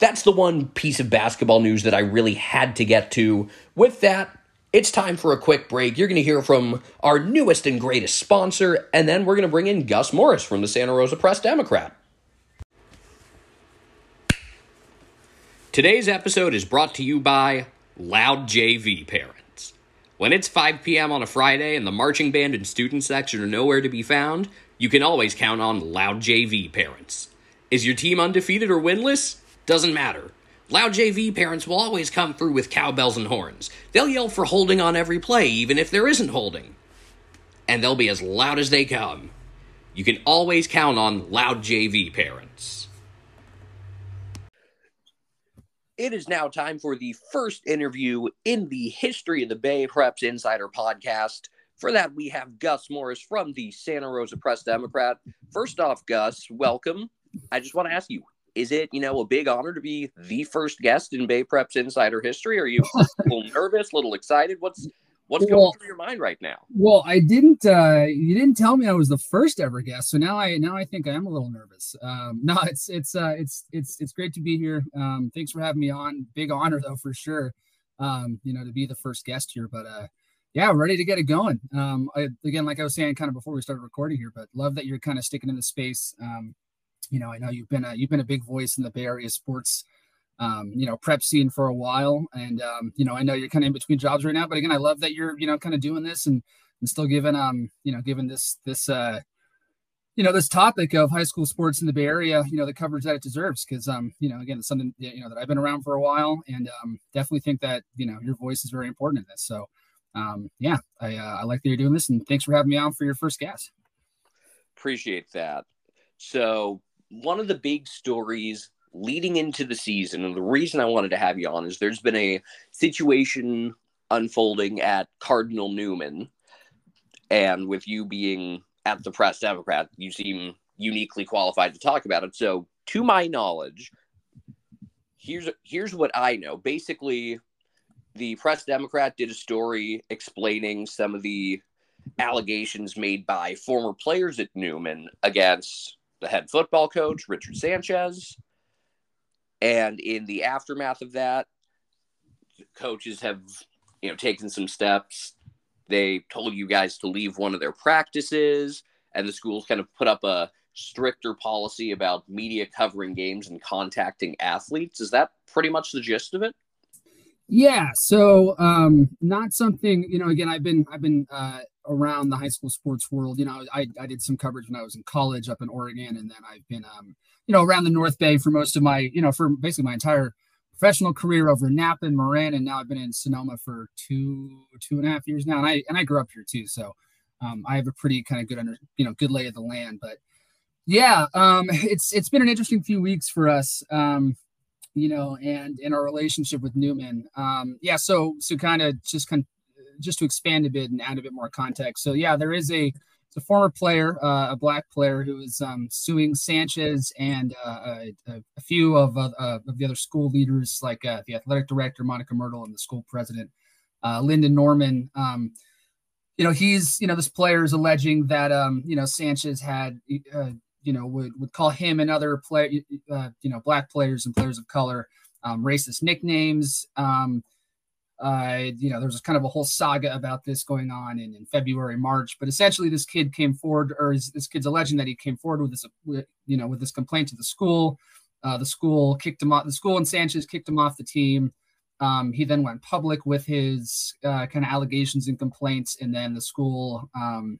That's the one piece of basketball news that I really had to get to. With that, it's time for a quick break. You're going to hear from our newest and greatest sponsor, and then we're going to bring in Gus Morris from the Santa Rosa Press Democrat. Today's episode is brought to you by Loud JV Parents. When it's 5 p.m. on a Friday and the marching band and student section are nowhere to be found, you can always count on Loud JV Parents. Is your team undefeated or winless? Doesn't matter. Loud JV parents will always come through with cowbells and horns. They'll yell for holding on every play, even if there isn't holding. And they'll be as loud as they come. You can always count on Loud JV parents. It is now time for the first interview in the history of the Bay Preps Insider podcast. For that, we have Gus Morris from the Santa Rosa Press Democrat. First off, Gus, welcome. I just want to ask you, is it you know a big honor to be the first guest in Bay Preps Insider history? Are you a little nervous, a little excited? What's what's well, going through your mind right now? Well, I didn't. uh You didn't tell me I was the first ever guest, so now I now I think I am a little nervous. Um No, it's it's uh it's it's it's great to be here. Um Thanks for having me on. Big honor though for sure. Um You know to be the first guest here, but uh yeah, ready to get it going. Um, I, again, like I was saying, kind of before we started recording here, but love that you're kind of sticking in the space. Um, you know, I know you've been a you've been a big voice in the Bay Area sports, um, you know, prep scene for a while, and um, you know, I know you're kind of in between jobs right now. But again, I love that you're you know kind of doing this and and still giving um you know giving this this uh you know this topic of high school sports in the Bay Area, you know, the coverage that it deserves. Because um, you know, again, it's something you know that I've been around for a while, and um, definitely think that you know your voice is very important in this. So, um, yeah, I uh, I like that you're doing this, and thanks for having me on for your first guest. Appreciate that. So, one of the big stories leading into the season, and the reason I wanted to have you on is there's been a situation unfolding at Cardinal Newman, and with you being at the Press Democrat, you seem uniquely qualified to talk about it. So, to my knowledge, here's here's what I know. Basically, the Press Democrat did a story explaining some of the allegations made by former players at Newman against the head football coach, Richard Sanchez. And in the aftermath of that, coaches have, you know, taken some steps. They told you guys to leave one of their practices, and the schools kind of put up a stricter policy about media covering games and contacting athletes. Is that pretty much the gist of it? Yeah. So, um, not something, you know, again, I've been, I've been, uh, around the high school sports world. You know, I, I did some coverage when I was in college up in Oregon, and then I've been, um, you know, around the North Bay for most of my, you know, for basically my entire professional career over Napa and Marin, and now I've been in Sonoma for two, two and a half years now, and I and I grew up here too, so um, I have a pretty kind of good under, you know, good lay of the land. But yeah, um, it's it's been an interesting few weeks for us. Um, you know, and in our relationship with Newman. Um, yeah, so so kind of just kind just to expand a bit and add a bit more context. So yeah, there is a a former player, uh, a black player who is um, suing Sanchez and uh, a, a, few of, uh, of the other school leaders, like uh, the athletic director Monica Myrtle and the school president uh, Lyndon Norman. Um, you know, he's you know this player is alleging that um, you know Sanchez had uh, you know would would call him and other play you know black players and players of color um, racist nicknames. Um, uh, you know, there's kind of a whole saga about this going on in, in February, March. But essentially, this kid came forward, or this kid's alleging that he came forward with this, with, you know, with this complaint to the school. Uh, the school kicked him off. The school and Sanchez kicked him off the team. Um, he then went public with his uh, kind of allegations and complaints, and then the school um,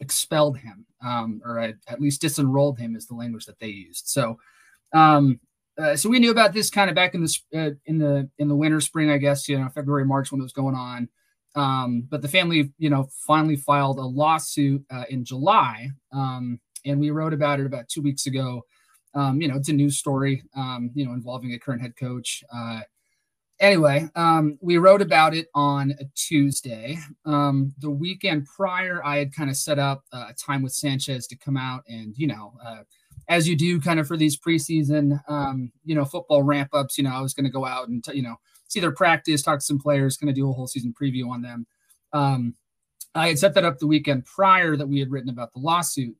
expelled him, um, or at, at, least disenrolled him, is the language that they used. So, um, uh, so we knew about this kind of back in the uh, in the in the winter, spring, I guess, you know, February, March when it was going on. Um, but the family, you know, finally filed a lawsuit uh, in July, um, and we wrote about it about two weeks ago Um, you know, it's a news story, um, you know, involving a current head coach. Uh, anyway, um, we wrote about it on a Tuesday. Um, the weekend prior, I had kind of set up a time with Sanchez to come out and, you know, uh, as you do kind of for these preseason, um, you know, football ramp ups, you know, I was going to go out and, t- you know, see their practice, talk to some players, kind of do a whole season preview on them. Um, I had set that up the weekend prior that we had written about the lawsuit.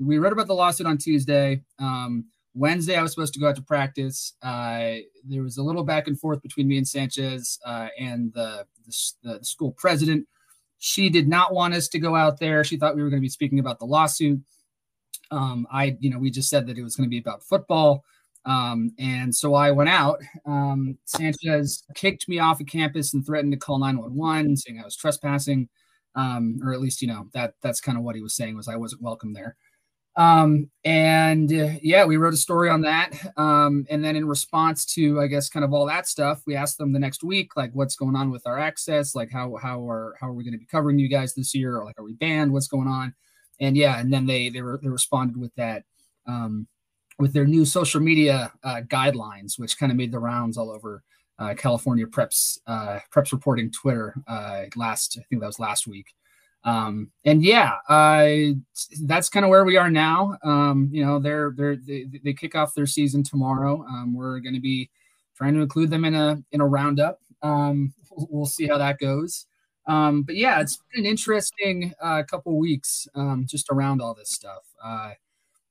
We wrote about the lawsuit on Tuesday. Um, Wednesday, I was supposed to go out to practice. Uh, there was a little back and forth between me and Sanchez uh, and the, the, the, school president. She did not want us to go out there. She thought we were going to be speaking about the lawsuit. Um, I, you know, we just said that it was going to be about football. Um, and so I went out. Um, Sanchez kicked me off of campus and threatened to call 911, saying I was trespassing. Um, or at least, you know, that that's kind of what he was saying was I wasn't welcome there. Um, and uh, yeah, we wrote a story on that. Um, and then in response to, I guess, kind of all that stuff, we asked them the next week, like, what's going on with our access? Like, how how are how are we going to be covering you guys this year? Or like, are we banned? What's going on? And yeah, and then they they were they responded with that um, with their new social media uh, guidelines, which kind of made the rounds all over uh, California preps uh, preps reporting Twitter uh, last I think that was last week. Um, and yeah, that's kind of where we are now. Um, you know, they're they're they, they kick off their season tomorrow. Um, we're going to be trying to include them in a in a roundup. Um, we'll see how that goes. Um, but yeah, it's been an interesting uh, couple weeks um, just around all this stuff. Uh,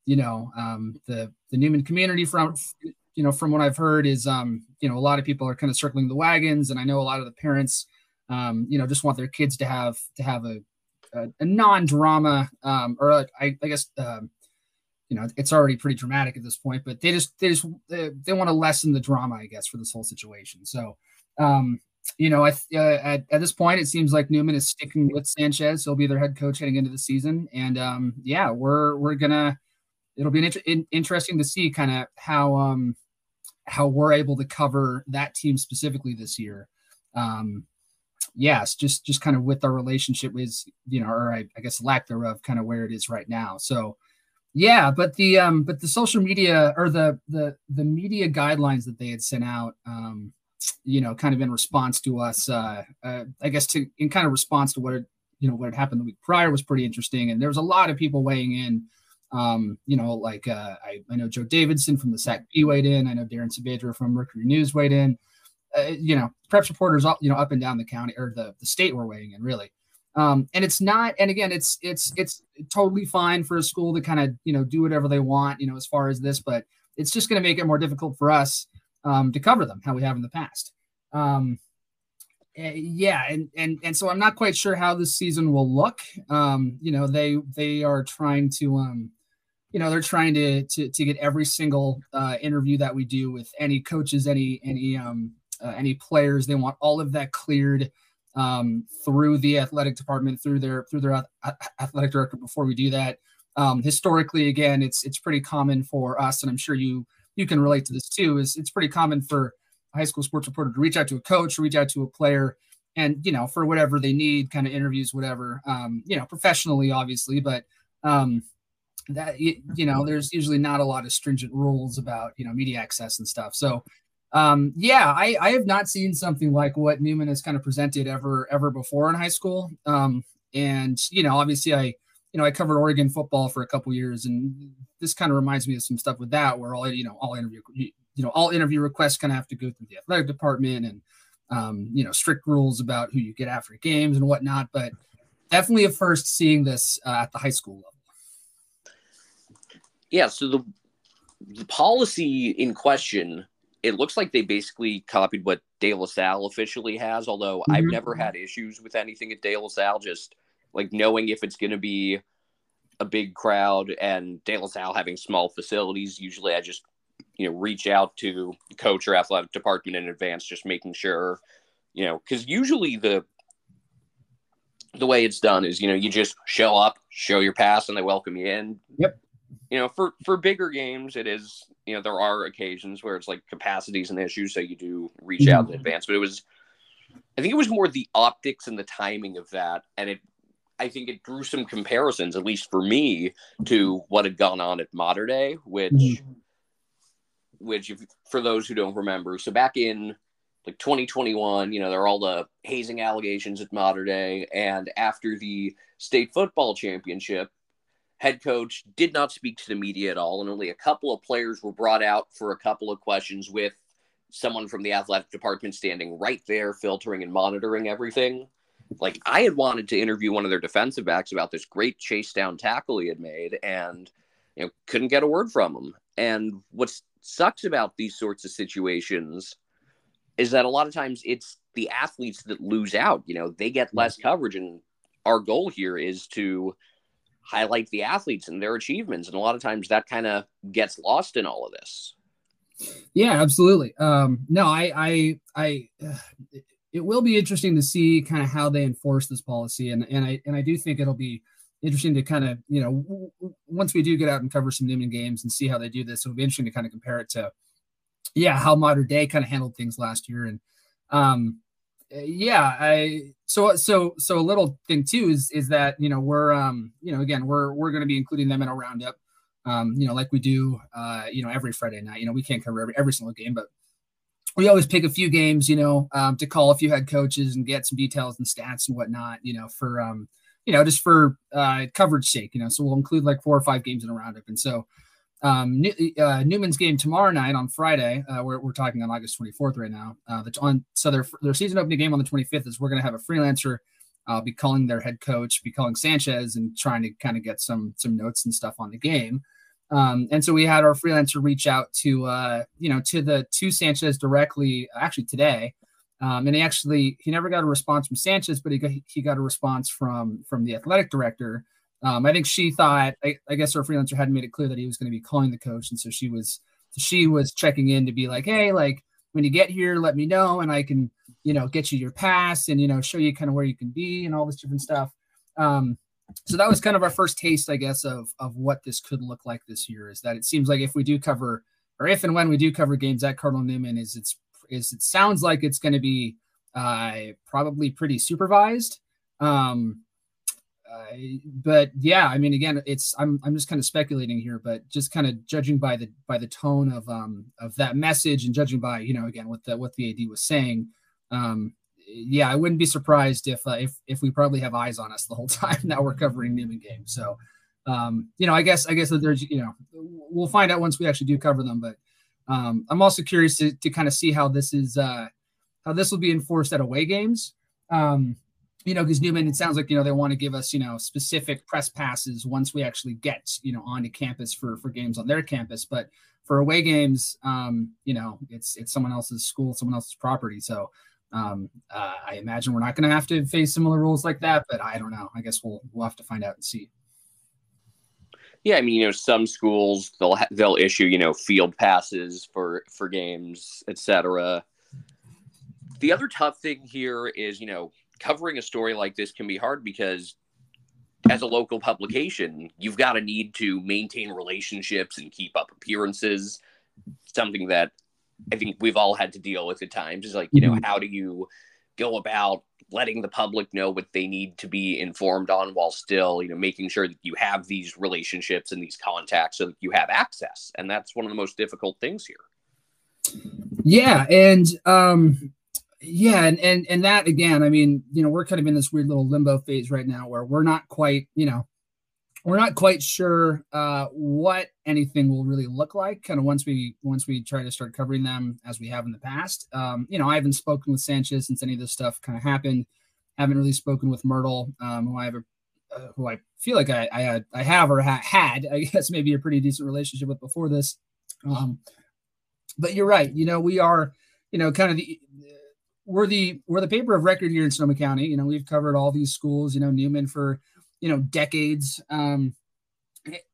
you know, um, the the Newman community from you know from what I've heard is um, you know a lot of people are kind of circling the wagons, and I know a lot of the parents um, you know just want their kids to have to have a a, a non-drama um, or a, I, I guess um, you know it's already pretty dramatic at this point but they just they just they, they want to lessen the drama i guess for this whole situation so um you know I, uh, at, at this point it seems like newman is sticking with sanchez. He'll be their head coach heading into the season. And um yeah we're we're gonna it'll be inter- in, interesting to see kind of how um how we're able to cover that team specifically this year. Um yes, just just kind of with our relationship is, you know, or I, I guess lack thereof, kind of where it is right now. So yeah, but the um but the social media or the the the media guidelines that they had sent out, um, you know, kind of in response to us, uh, uh I guess to in kind of response to what had, you know what had happened the week prior was pretty interesting, and there was a lot of people weighing in. Um, you know, like uh, I, I know Joe Davidson from the Sac Bee weighed in. I know Darren Sabedra from Mercury News weighed in uh, you know, preps reporters, all, you know, up and down the county or the, the state we're weighing in really. Um, and it's not, and again, it's, it's, it's totally fine for a school to kind of, you know, do whatever they want, you know, as far as this, but it's just going to make it more difficult for us um, to cover them how we have in the past. Um, eh, yeah, and and and so I'm not quite sure how this season will look. Um, you know, they they are trying to um, you know, they're trying to to to get every single uh, interview that we do with any coaches, any any um uh, any players. They want all of that cleared um, through the athletic department, through their through their athletic director. Before we do that, um, historically, again, it's it's pretty common for us, and I'm sure you you can relate to this too. Is it's pretty common for a high school sports reporter to reach out to a coach, reach out to a player, and you know for whatever they need, kind of interviews, whatever. Um, you know, professionally, obviously, but um, that you know there's usually not a lot of stringent rules about you know media access and stuff so um, yeah, I, I have not seen something like what Newman has kind of presented ever ever before in high school. Um, and you know, obviously, I you know I covered Oregon football for a couple years, and this kind of reminds me of some stuff with that, where all you know all interview you know all interview requests kind of have to go through the athletic department and um, you know strict rules about who you get after games and whatnot. But definitely a first seeing this uh, at the high school level. Yeah. So the the policy in question it looks like they basically copied what De La Salle officially has, although mm-hmm. I've never had issues with anything at De La Salle, just like knowing if it's going to be a big crowd and De La Salle having small facilities. Usually I just, you know, reach out to coach or athletic department in advance, just making sure, you know, because usually the, the way it's done is, you know, you just show up, show your pass, and they welcome you in. Yep. You know, for for bigger games, it is you know there are occasions where it's like capacity is an issue, so you do reach mm-hmm. out in advance. But it was, I think it was more the optics and the timing of that, and it. I think it drew some comparisons, at least for me, to what had gone on at Mater Dei, which, mm-hmm. which, if, for those who don't remember, so back in like 2021, you know, there are all the hazing allegations at Mater Dei, and after the state football championship, head coach did not speak to the media at all, and only a couple of players were brought out for a couple of questions with someone from the athletic department standing right there, filtering and monitoring everything. Like I had wanted to interview one of their defensive backs about this great chase down tackle he had made, and you know couldn't get a word from him. And what sucks about these sorts of situations is that a lot of times it's the athletes that lose out. You know, they get less coverage, and our goal here is to highlight the athletes and their achievements. And a lot of times that kind of gets lost in all of this. Yeah, absolutely. Um, no, I, I, I, it will be interesting to see kind of how they enforce this policy, and and I and I do think it'll be interesting to kind of you know w- once we do get out and cover some Newman games and see how they do this, it'll be interesting to kind of compare it to yeah how Mater Dei kind of handled things last year, and um, yeah, I so so so a little thing too is is that you know we're um you know again we're we're going to be including them in a roundup um, you know, like we do, uh, you know, every Friday night. You know, we can't cover every, every single game, but we always pick a few games, you know, um, to call a few head coaches and get some details and stats and whatnot, you know, for, um, you know, just for uh, coverage sake, you know. So we'll include like four or five games in a roundup. And so um, New, uh, Newman's game tomorrow night on Friday, uh, we're, we're talking on August 24th right now. Uh, the, on so their their season opening game on the 25th is we're going to have a freelancer. I'll be calling their head coach, be calling Sanchez, and trying to kind of get some some notes and stuff on the game. Um, and so we had our freelancer reach out to, uh, you know, to the to Sanchez directly, actually today. Um, and he actually he never got a response from Sanchez, but he got, he got a response from from the athletic director. Um, I think she thought, I, I, guess our freelancer hadn't made it clear that he was going to be calling the coach, and so she was she was checking in to be like, hey, like when you get here, let me know, and I can you know get you your pass and you know show you kind of where you can be and all this different stuff. Um, so that was kind of our first taste, I guess, of of what this could look like this year. Is that it seems like if we do cover, or if and when we do cover games at Cardinal Newman, is it's is it sounds like it's going to be uh, probably pretty supervised. Um, uh, but yeah, I mean, again, it's I'm I'm just kind of speculating here, but just kind of judging by the by the tone of um of that message and judging by you know again what the what the AD was saying, um, yeah, I wouldn't be surprised if uh, if if we probably have eyes on us the whole time that we're covering Newman games. So, um, you know, I guess I guess that there's you know we'll find out once we actually do cover them. But um, I'm also curious to to kind of see how this is uh, how this will be enforced at away games. Um, you know, because Newman, it sounds like you know they want to give us you know specific press passes once we actually get you know onto campus for for games on their campus, but for away games, um, you know, it's it's someone else's school, someone else's property. So um, uh, I imagine we're not going to have to face similar rules like that, but I don't know. I guess we'll we'll have to find out and see. Yeah, I mean, you know, some schools they'll ha- they'll issue you know field passes for for games, etc. The other tough thing here is you know covering a story like this can be hard because as a local publication, you've got to need to maintain relationships and keep up appearances. Something that I think we've all had to deal with at times is like, you know, mm-hmm. how do you go about letting the public know what they need to be informed on while still, you know, making sure that you have these relationships and these contacts so that you have access. And that's one of the most difficult things here. Yeah. And, um, yeah, and, and and that again, I mean, you know, we're kind of in this weird little limbo phase right now where we're not quite, you know, we're not quite sure uh, what anything will really look like kind of once we once we try to start covering them as we have in the past. Um, you know i haven't spoken with sanchez since any of this stuff kind of happened. Haven't really spoken with myrtle um, who i have a uh, who i feel like i i, I have or ha- had i guess maybe a pretty decent relationship with before this. Um, but you're right you know we are you know kind of the we're the we're the paper of record here in sonoma county. You know we've covered all these schools you know newman for you know decades um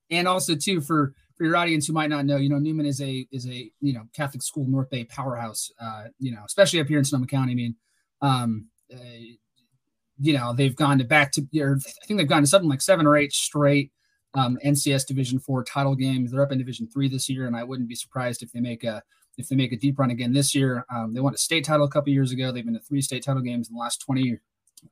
and also too for for your audience who might not know you know newman is a is a you know catholic school north bay powerhouse uh you know especially up here in sonoma county. I mean um uh, you know they've gone to back to or i think they've gone to something like seven or eight straight um, ncs division four title games. They're up in division three this year and i wouldn't be surprised if they make a if they make a deep run again this year. Um, they won a state title a couple years ago. They've been to three state title games in the last 20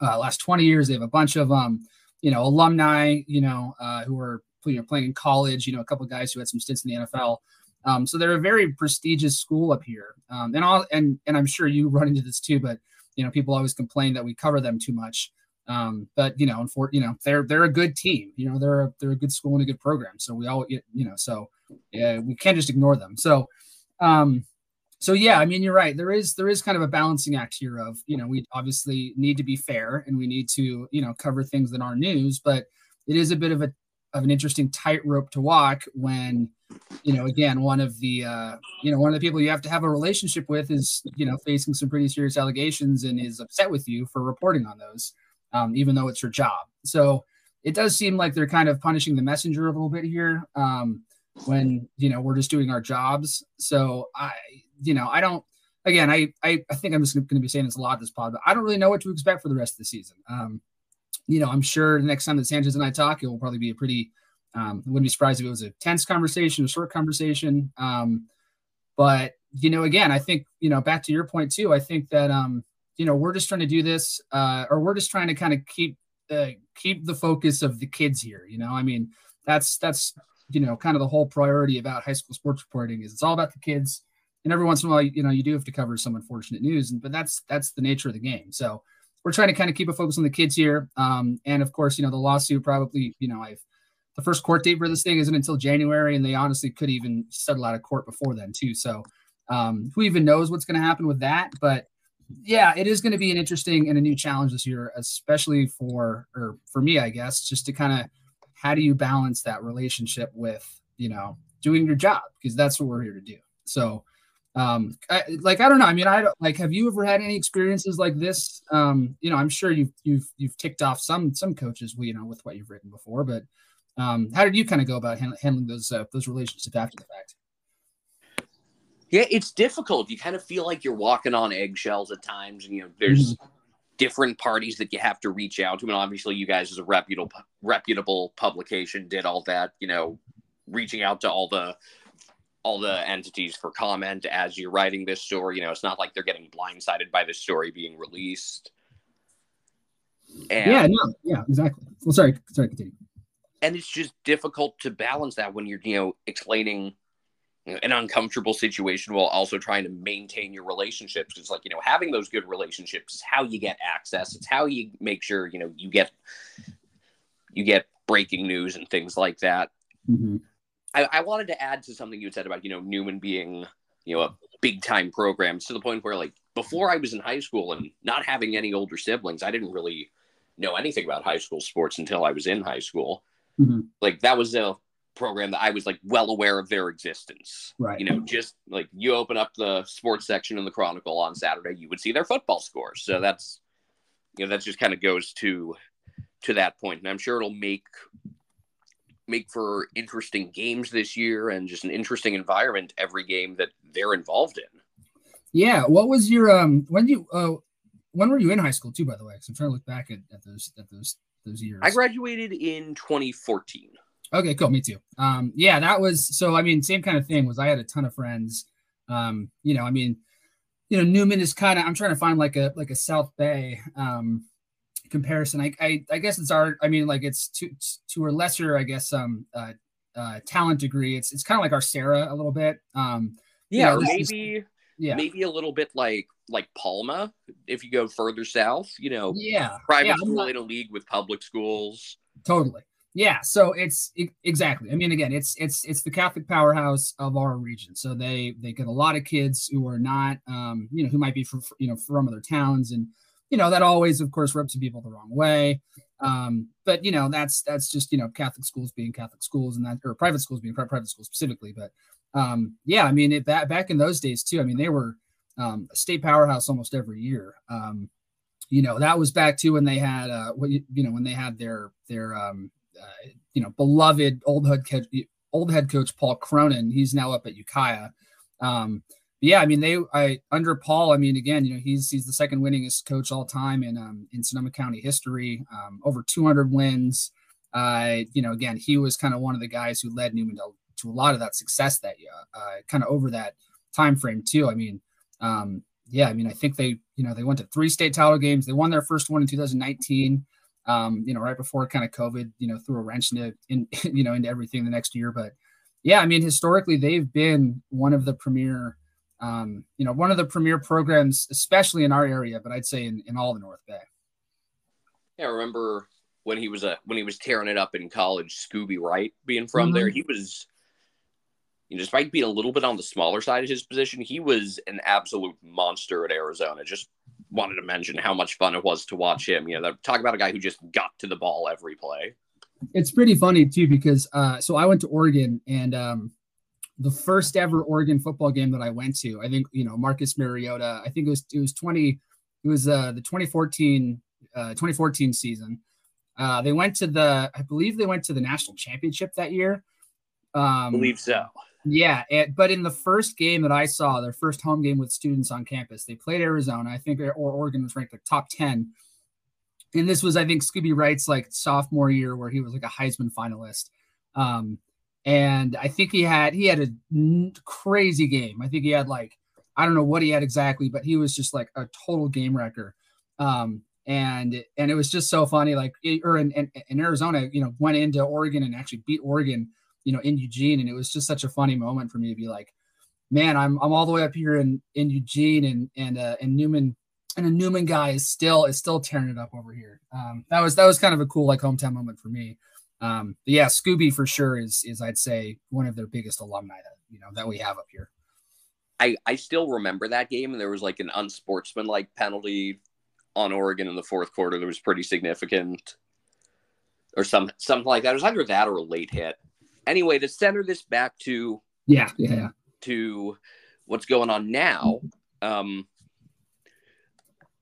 uh, last 20 years. They have a bunch of um you know, alumni, you know, uh, who are you know playing in college, you know, a couple guys who had some stints in the NFL. Um, so they're a very prestigious school up here, um, and all and and I'm sure you run into this too. But you know, people always complain that we cover them too much. Um, but you know, for you know, they're they're a good team. You know, they're a, they're a good school and a good program. So we all you know, so yeah, we can't just ignore them. So, um, so yeah, I mean, you're right. There is there is kind of a balancing act here of you know we obviously need to be fair and we need to you know cover things that are news, but it is a bit of a of an interesting tightrope to walk when you know again one of the uh, you know one of the people you have to have a relationship with is you know facing some pretty serious allegations and is upset with you for reporting on those um, even though it's your job. So it does seem like they're kind of punishing the messenger a little bit here um, when you know we're just doing our jobs. So I, you know, I don't. Again, I I, I think I'm just going to be saying this a lot this pod, but I don't really know what to expect for the rest of the season. Um, you know, I'm sure the next time that Sanchez and I talk, it will probably be a pretty. Um, I wouldn't be surprised if it was a tense conversation, a short conversation. Um, but you know, again, I think you know, back to your point too. I think that um, you know we're just trying to do this uh, or we're just trying to kind of keep uh, keep the focus of the kids here you know i mean that's that's you know kind of the whole priority about high school sports reporting is it's all about the kids and every once in a while you know you do have to cover some unfortunate news and, but that's that's the nature of the game. So we're trying to kind of keep a focus on the kids here. Um, and of course you know the lawsuit probably you know i've the first court date for this thing isn't until january and they honestly could even settle out of court before then too. So um, who even knows what's going to happen with that? But yeah, it is going to be an interesting and a new challenge this year, especially for or for me, I guess, just to kind of how do you balance that relationship with you know doing your job? Because that's what we're here to do. So, um, I, like I don't know. I mean, I don't like. Have you ever had any experiences like this? Um, you know, I'm sure you've you've you've ticked off some some coaches, you know, with what you've written before. But um, how did you kind of go about handling those uh, those relationships after the fact? Yeah, it's difficult. You kind of feel like you're walking on eggshells at times, and you know, there's mm-hmm. different parties that you have to reach out to. And obviously, you guys, as a reputable reputable publication, did all that. You know, reaching out to all the all the entities for comment as you're writing this story. You know, it's not like they're getting blindsided by the story being released. And, yeah, no, yeah, exactly. Well, sorry, sorry, continue. And it's just difficult to balance that when you're, you know, explaining an uncomfortable situation while also trying to maintain your relationships. It's like, you know, having those good relationships is how you get access. It's how you make sure, you know, you get you get breaking news and things like that. Mm-hmm. I, I wanted to add to something you had said about, you know, Newman being, you know, a big time program to the point where like before I was in high school and not having any older siblings, I didn't really know anything about high school sports until I was in high school. Mm-hmm. Like that was a program that I was like well aware of their existence. Right. You know, just like you open up the sports section in the Chronicle on Saturday, you would see their football scores. So that's you know that just kind of goes to to that point, and I'm sure it'll make make for interesting games this year and just an interesting environment every game that they're involved in. Yeah. What was your um when you uh when were you in high school too? By the way, because I'm trying to look back at, at those at those those years. I graduated in 2014. Okay, cool. Me too. Um, yeah, that was so. I mean, same kind of thing. Was I had a ton of friends. Um, you know, I mean, you know, Newman is kind of. I'm trying to find like a like a South Bay um comparison. I I, I guess it's our. I mean, like it's to to a lesser, I guess, um, uh, uh talent degree. It's it's kind of like our Serra a little bit. Um, yeah, you know, maybe. Is, yeah. maybe a little bit like like Palma if you go further south. You know, yeah, private yeah, school not... in a league with public schools. Totally. Yeah, so it's it, exactly. I mean, again, it's it's it's the Catholic powerhouse of our region. So they they get a lot of kids who are not, um, you know, who might be from you know from other towns, and you know that always, of course, rubs some people the wrong way. Um, but you know that's that's just you know Catholic schools being Catholic schools, and that or private schools being private schools specifically. But um, yeah, I mean, it, back back in those days too. I mean, they were um, a state powerhouse almost every year. Um, you know, that was back to when they had uh, what you, you know when they had their their um, uh, you know, beloved old head old head coach Paul Cronan. He's now up at Ukiah. Um, yeah, I mean, they, I under Paul. I mean, again, you know, he's he's the second winningest coach all time in um, in Sonoma County history. Um, over 200 wins. Uh, you know, again, he was kind of one of the guys who led Newman to, to a lot of that success that. Uh, kind of over that time frame too. I mean, um, yeah, I mean, I think they, you know, they went to three state title games. They won their first one in 2019 um, you know, right before kind of COVID, you know, threw a wrench into, in, you know, into everything the next year. But, yeah, I mean, historically, they've been one of the premier, um, you know, one of the premier programs, especially in our area, but I'd say in, in all the North Bay. Yeah, I remember when he was a when he was tearing it up in college, Scooby Wright being from mm-hmm. there. He was, you know, despite being a little bit on the smaller side of his position, he was an absolute monster at Arizona. Just wanted to mention how much fun it was to watch him. You know, talk about a guy who just got to the ball every play it's pretty funny too because uh, so I went to Oregon and um, the first ever Oregon football game that I went to, I think you know Marcus Mariota. I think it was it was twenty. It was uh, the 2014 uh, 2014 season. Uh, they went to the I believe they went to the national championship that year. Um, I believe so. Yeah, and, but in the first game that I saw, their first home game with students on campus, they played Arizona. I think or Oregon was ranked like top ten and this was I think Scooby Wright's like sophomore year where he was like a Heisman finalist. Um, and I think he had he had a n- crazy game. I think he had like I don't know what he had exactly, but he was just like a total game wrecker. Um, and and it was just so funny. Like or in, in, in Arizona, you know, went into Oregon and actually beat Oregon, you know, in Eugene, and it was just such a funny moment for me to be like, man, I'm I'm all the way up here in in Eugene, and and uh, and Newman and a Newman guy is still is still tearing it up over here. Um, that was that was kind of a cool like hometown moment for me. Um, yeah, Scooby for sure is is I'd say one of their biggest alumni that you know that we have up here. I I still remember that game, and there was like an unsportsmanlike penalty on Oregon in the fourth quarter that was pretty significant, or some something like that. It was either that or a late hit. Anyway, to center this back to yeah yeah to what's going on now. Um,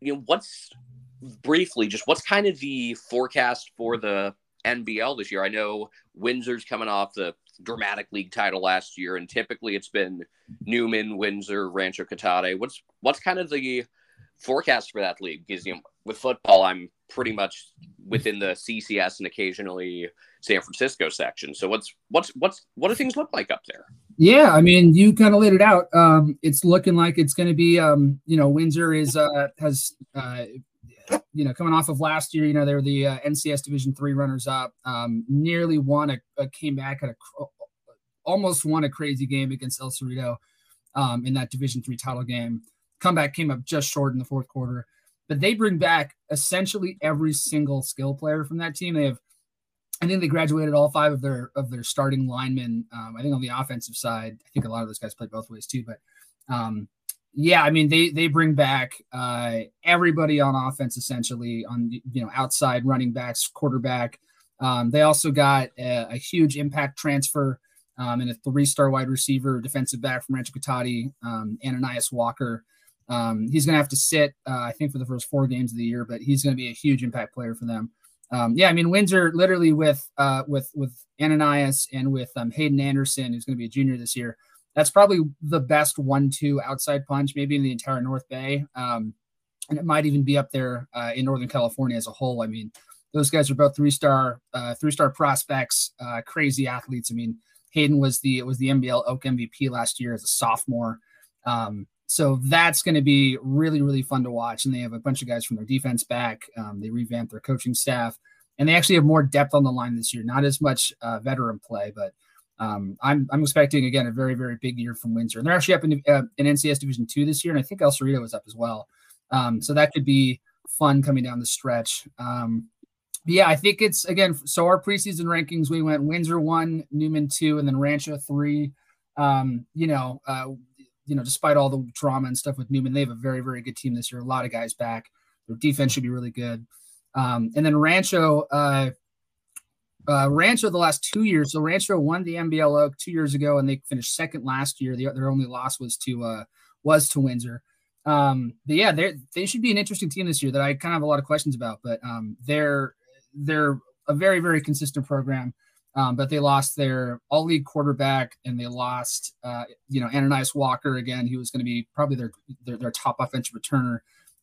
you know, what's briefly just what's kind of the forecast for the NBL this year? I know Windsor's coming off the dramatic league title last year, and typically it's been Newman, Windsor, Rancho Cotati. What's what's kind of the forecast for that league? Because you know, with football, I'm pretty much within the CCS and occasionally San Francisco section. So what's what's what's what do things look like up there? Yeah, I mean, you kind of laid it out. Um, it's looking like it's going to be, um, you know, Windsor is uh, has, uh, you know, coming off of last year. You know, they were the uh, NCS Division three runners up. Um, nearly won a, a came back at a almost won a crazy game against El Cerrito um, in that Division three title game. Comeback came up just short in the fourth quarter, but they bring back essentially every single skill player from that team. They have I think they graduated all five of their of their starting linemen. Um, I think on the offensive side, I think a lot of those guys play both ways too. But um, yeah, I mean they they bring back uh, everybody on offense essentially on you know outside running backs, quarterback. Um, they also got a, a huge impact transfer um, and a three star wide receiver, defensive back from Rancho Cotati, um, Ananias Walker. Um, he's going to have to sit, uh, I think, for the first four games of the year, but he's going to be a huge impact player for them um, yeah, I mean Windsor literally with uh, with with Ananias and with um, Hayden Anderson, who's going to be a junior this year. That's probably the best one-two outside punch, maybe in the entire North Bay, um, and it might even be up there uh, in Northern California as a whole. I mean, those guys are both three-star uh, three-star prospects, uh, crazy athletes. I mean, Hayden was the was the NBL Oak MVP last year as a sophomore. Um, so that's going to be really really fun to watch and they have a bunch of guys from their defense back um, they revamped their coaching staff and they actually have more depth on the line this year not as much uh, veteran play but um, I'm, I'm expecting again a very very big year from windsor and they're actually up in, uh, in ncs division two this year and i think el cerrito is up as well um, so that could be fun coming down the stretch um, yeah i think it's again so our preseason rankings we went windsor one newman two and then rancho three um, you know, uh, you know, despite all the drama and stuff with Newman, they have a very, very good team this year. A lot of guys back. Their defense should be really good. Um, and then Rancho, uh, uh, Rancho the last two years. So Rancho won the NBL Oak two years ago, and they finished second last year. The, their only loss was to uh, was to Windsor. Um, but yeah, they they should be an interesting team this year that I kind of have a lot of questions about. But um, they're they're a very very consistent program. Um, but they lost their all league quarterback and they lost, uh, you know, Ananias Walker again. He was going to be probably their, their, their top offensive returner.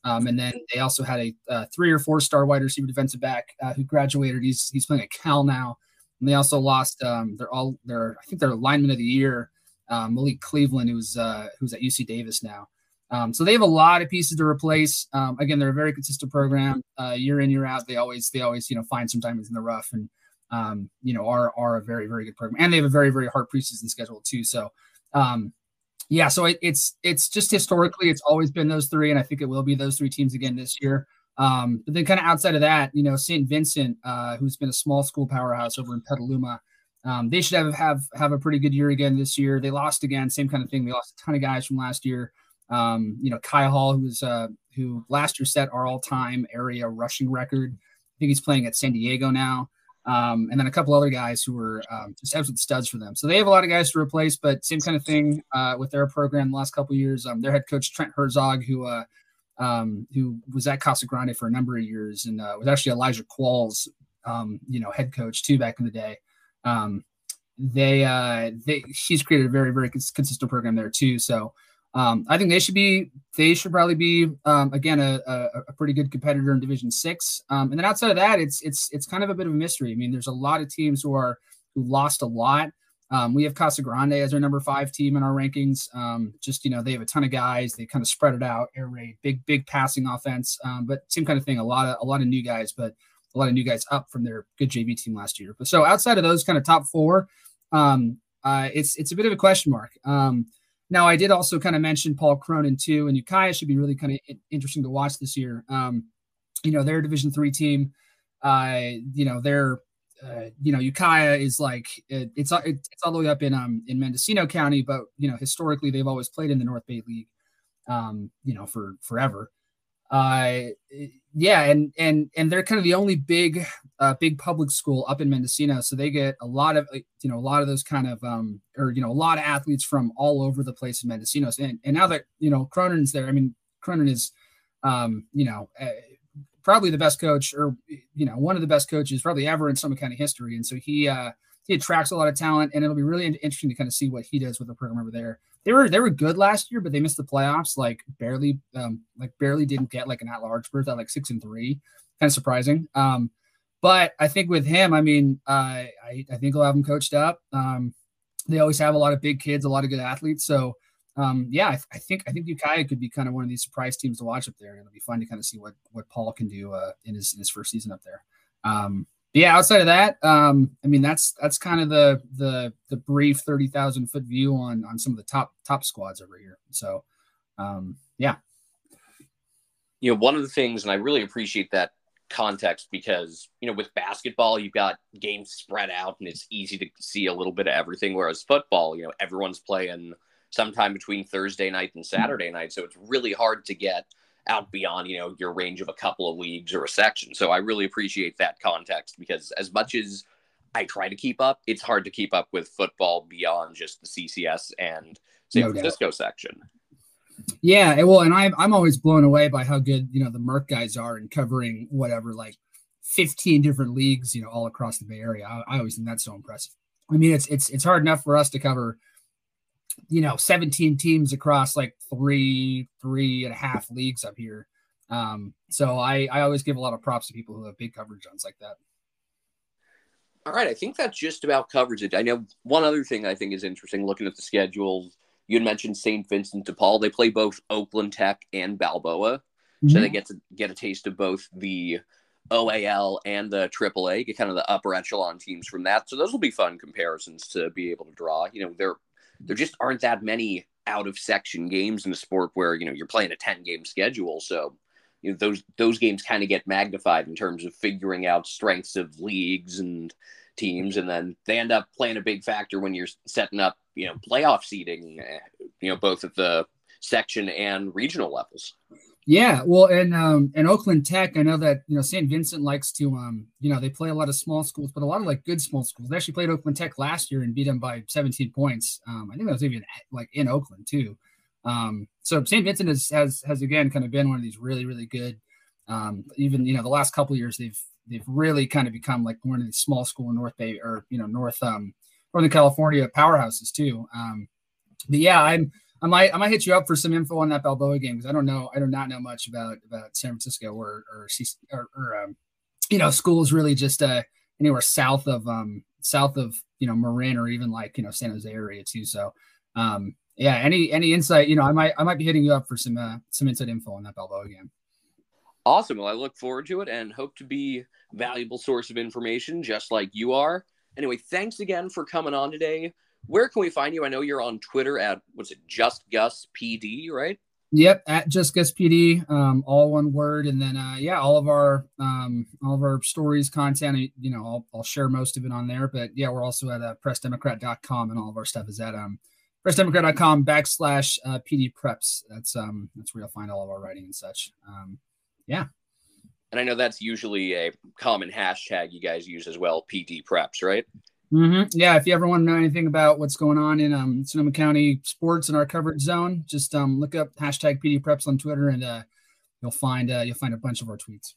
Um, and then they also had a, a, three or four star wide receiver defensive back uh, who graduated. He's he's playing at Cal now. And they also lost um, they're all their I think their lineman of the year, um, Malik Cleveland, who's uh, who's at UC Davis now. Um, so they have a lot of pieces to replace. Um, again, they're a very consistent program, uh, year in year out. They always they always you know find some diamonds in the rough and um, you know, are are a very very good program, and they have a very very hard preseason schedule too. So, um, yeah, so it, it's it's just historically it's always been those three, and I think it will be those three teams again this year. Um, but then kind of outside of that, you know, St. Vincent, uh, who's been a small school powerhouse over in Petaluma, um, they should have, have have a pretty good year again this year. They lost again, same kind of thing. They lost a ton of guys from last year. Um, you know, Kai Hall, who was uh, who last year set our all-time area rushing record. I think he's playing at San Diego now. Um, and then a couple other guys who were um, just absolute studs for them. So they have a lot of guys to replace, but same kind of thing uh, with their program the last couple years. Um, their head coach Trent Herzog, who uh, um, who was at Casa Grande for a number of years, and uh, was actually Elijah Qualls, um, you know, head coach too back in the day. Um, they uh, they he's created a very very consistent program there too. So um, I think they should be they should probably be um, again a, a, a, pretty good competitor in Division Six. Um, and then outside of that, it's it's it's kind of a bit of a mystery. I mean, there's a lot of teams who are who lost a lot. Um, we have Casa Grande as our number five team in our rankings. Um, just you know, they have a ton of guys. They kind of spread it out, air raid, big big passing offense. Um, but same kind of thing. A lot of a lot of new guys, but a lot of new guys up from their good JV team last year. But so outside of those kind of top four, uh, it's it's a bit of a question mark. Now, I did also kind of mention Paul Cronan too, and Ukiah should be really kind of interesting to watch this year. Um, you know, their Division three team. Uh, you know, they're uh, you know, Ukiah is like it, it's it's all the way up in um in Mendocino County, but you know, historically they've always played in the North Bay League, um, you know, for forever uh yeah and and and they're kind of the only big uh big public school up in mendocino so they get a lot of you know a lot of those kind of um or you know a lot of athletes from all over the place in mendocino and, and now that you know Cronan's there i mean Cronan is um you know uh, probably the best coach or you know one of the best coaches probably ever in some kind of history and so he uh he attracts a lot of talent and it'll be really interesting to kind of see what he does with the program over there they were they were good last year, but they missed the playoffs. Like barely, um, like barely didn't get like an at large berth at like six and three. Kind of surprising. Um, but I think with him, I mean, uh, I I think he'll have him coached up. Um, they always have a lot of big kids, a lot of good athletes. So um, yeah, I, I, think I think Ukiah could be kind of one of these surprise teams to watch up there, and it'll be fun to kind of see what what Paul can do uh, in his in his first season up there. Um, yeah, outside of that, um, I mean that's that's kind of the the the brief thirty thousand foot view on on some of the top top squads over here. So, um, yeah. You know, one of the things, and I really appreciate that context because you know with basketball you've got games spread out and it's easy to see a little bit of everything whereas football you know everyone's playing sometime between thursday night and saturday night so it's really hard to get out beyond you know your range of a couple of leagues or a section. So I really appreciate that context because as much as I try to keep up, it's hard to keep up with football beyond just the CCS and San no Francisco doubt. section. Yeah, well, and I'm I'm always blown away by how good you know the Merc guys are in covering whatever like 15 different leagues, you know, all across the Bay Area. I, I always think that's so impressive. I mean, it's it's it's hard enough for us to cover you know 17 teams across like three three and a half leagues up here um so i i always give a lot of props to people who have big coverage on like that all right i think that just about covers it i know one other thing i think is interesting looking at the schedules you had mentioned st vincent de paul they play both oakland tech and balboa mm-hmm. so they get to get a taste of both the OAL and the AAA, get kind of the upper echelon teams from that. So those will be fun comparisons to be able to draw. You know, they're there just aren't that many out of section games in a sport where you know you're playing a 10 game schedule. So you know those those games kind of get magnified in terms of figuring out strengths of leagues and teams. And then they end up playing a big factor when you're setting up you know playoff seeding eh, you know both at the section and regional levels yeah, well, and um, and Oakland Tech, I know that you know St. Vincent likes to um, you know, they play a lot of small schools, but a lot of like good small schools. They actually played Oakland Tech last year and beat them by 17 points. Um, I think that was even like in Oakland too. Um, so St. Vincent has has has again kind of been one of these really really good. Um, even you know the last couple years they've they've really kind of become like one of these small school North Bay or you know North um Northern California powerhouses too. Um, but yeah, I'm I might I might hit you up for some info on that Balboa game because I don't know I do not know much about about San Francisco or or or, or um, you know schools really just uh, anywhere south of um south of you know Marin or even like you know San Jose area too. So um yeah, any any insight you know I might I might be hitting you up for some uh, some inside info on that Balboa game. Awesome. Well, I look forward to it and hope to be valuable source of information just like you are. Anyway, thanks again for coming on today. Where can we find you? I know you're on Twitter at what's it, Just Gus PD, right? Yep, at Just Gus PD, um, all one word, and then uh, yeah, all of our um, all of our stories, content. You know, I'll, I'll share most of it on there, but yeah, we're also at uh, PressDemocrat.com, and all of our stuff is at um, PressDemocrat.com backslash uh, PD Preps. That's um, that's where you'll find all of our writing and such. Um, yeah. And I know that's usually a common hashtag you guys use as well, PD Preps, right? Mm-hmm. Yeah, if you ever want to know anything about what's going on in um, Sonoma County sports in our coverage zone, just um, look up hashtag PD Preps on Twitter, and uh, you'll find uh, you'll find a bunch of our tweets.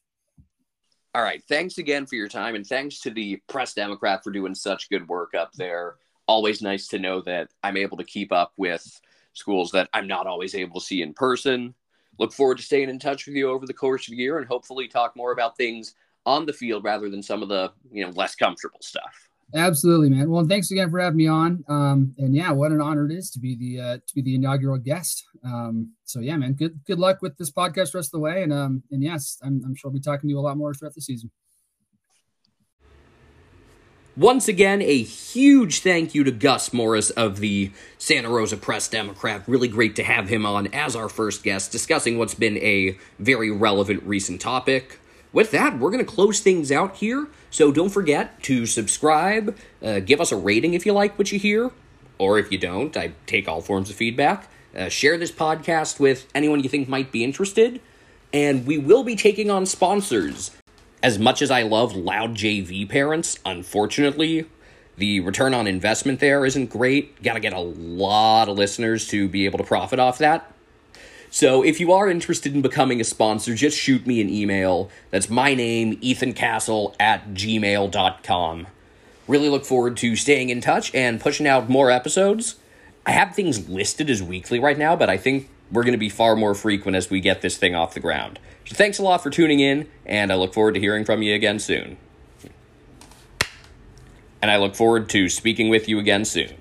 All right. Thanks again for your time, and thanks to the Press Democrat for doing such good work up there. Always nice to know that I'm able to keep up with schools that I'm not always able to see in person. Look forward to staying in touch with you over the course of the year, and hopefully talk more about things on the field rather than some of the you know less comfortable stuff. Absolutely, man. Well, thanks again for having me on. Um, and yeah, what an honor it is to be the uh, to be the inaugural guest. Um, so yeah, man, good good luck with this podcast rest of the way. And um, and yes, I'm, I'm sure I'll be talking to you a lot more throughout the season. Once again, a huge thank you to Gus Morris of the Santa Rosa Press Democrat. Really great to have him on as our first guest, discussing what's been a very relevant recent topic with that, we're going to close things out here. So don't forget to subscribe, uh, give us a rating if you like what you hear, or if you don't, I take all forms of feedback. Uh, share this podcast with anyone you think might be interested. And we will be taking on sponsors. As much as I love loud JV parents, unfortunately, the return on investment there isn't great. Got to get a lot of listeners to be able to profit off that. So if you are interested in becoming a sponsor, just shoot me an email. That's my name, Ethan Castle at gmail.com. Really look forward to staying in touch and pushing out more episodes. I have things listed as weekly right now, but I think we're going to be far more frequent as we get this thing off the ground. So thanks a lot for tuning in, and I look forward to hearing from you again soon. And I look forward to speaking with you again soon.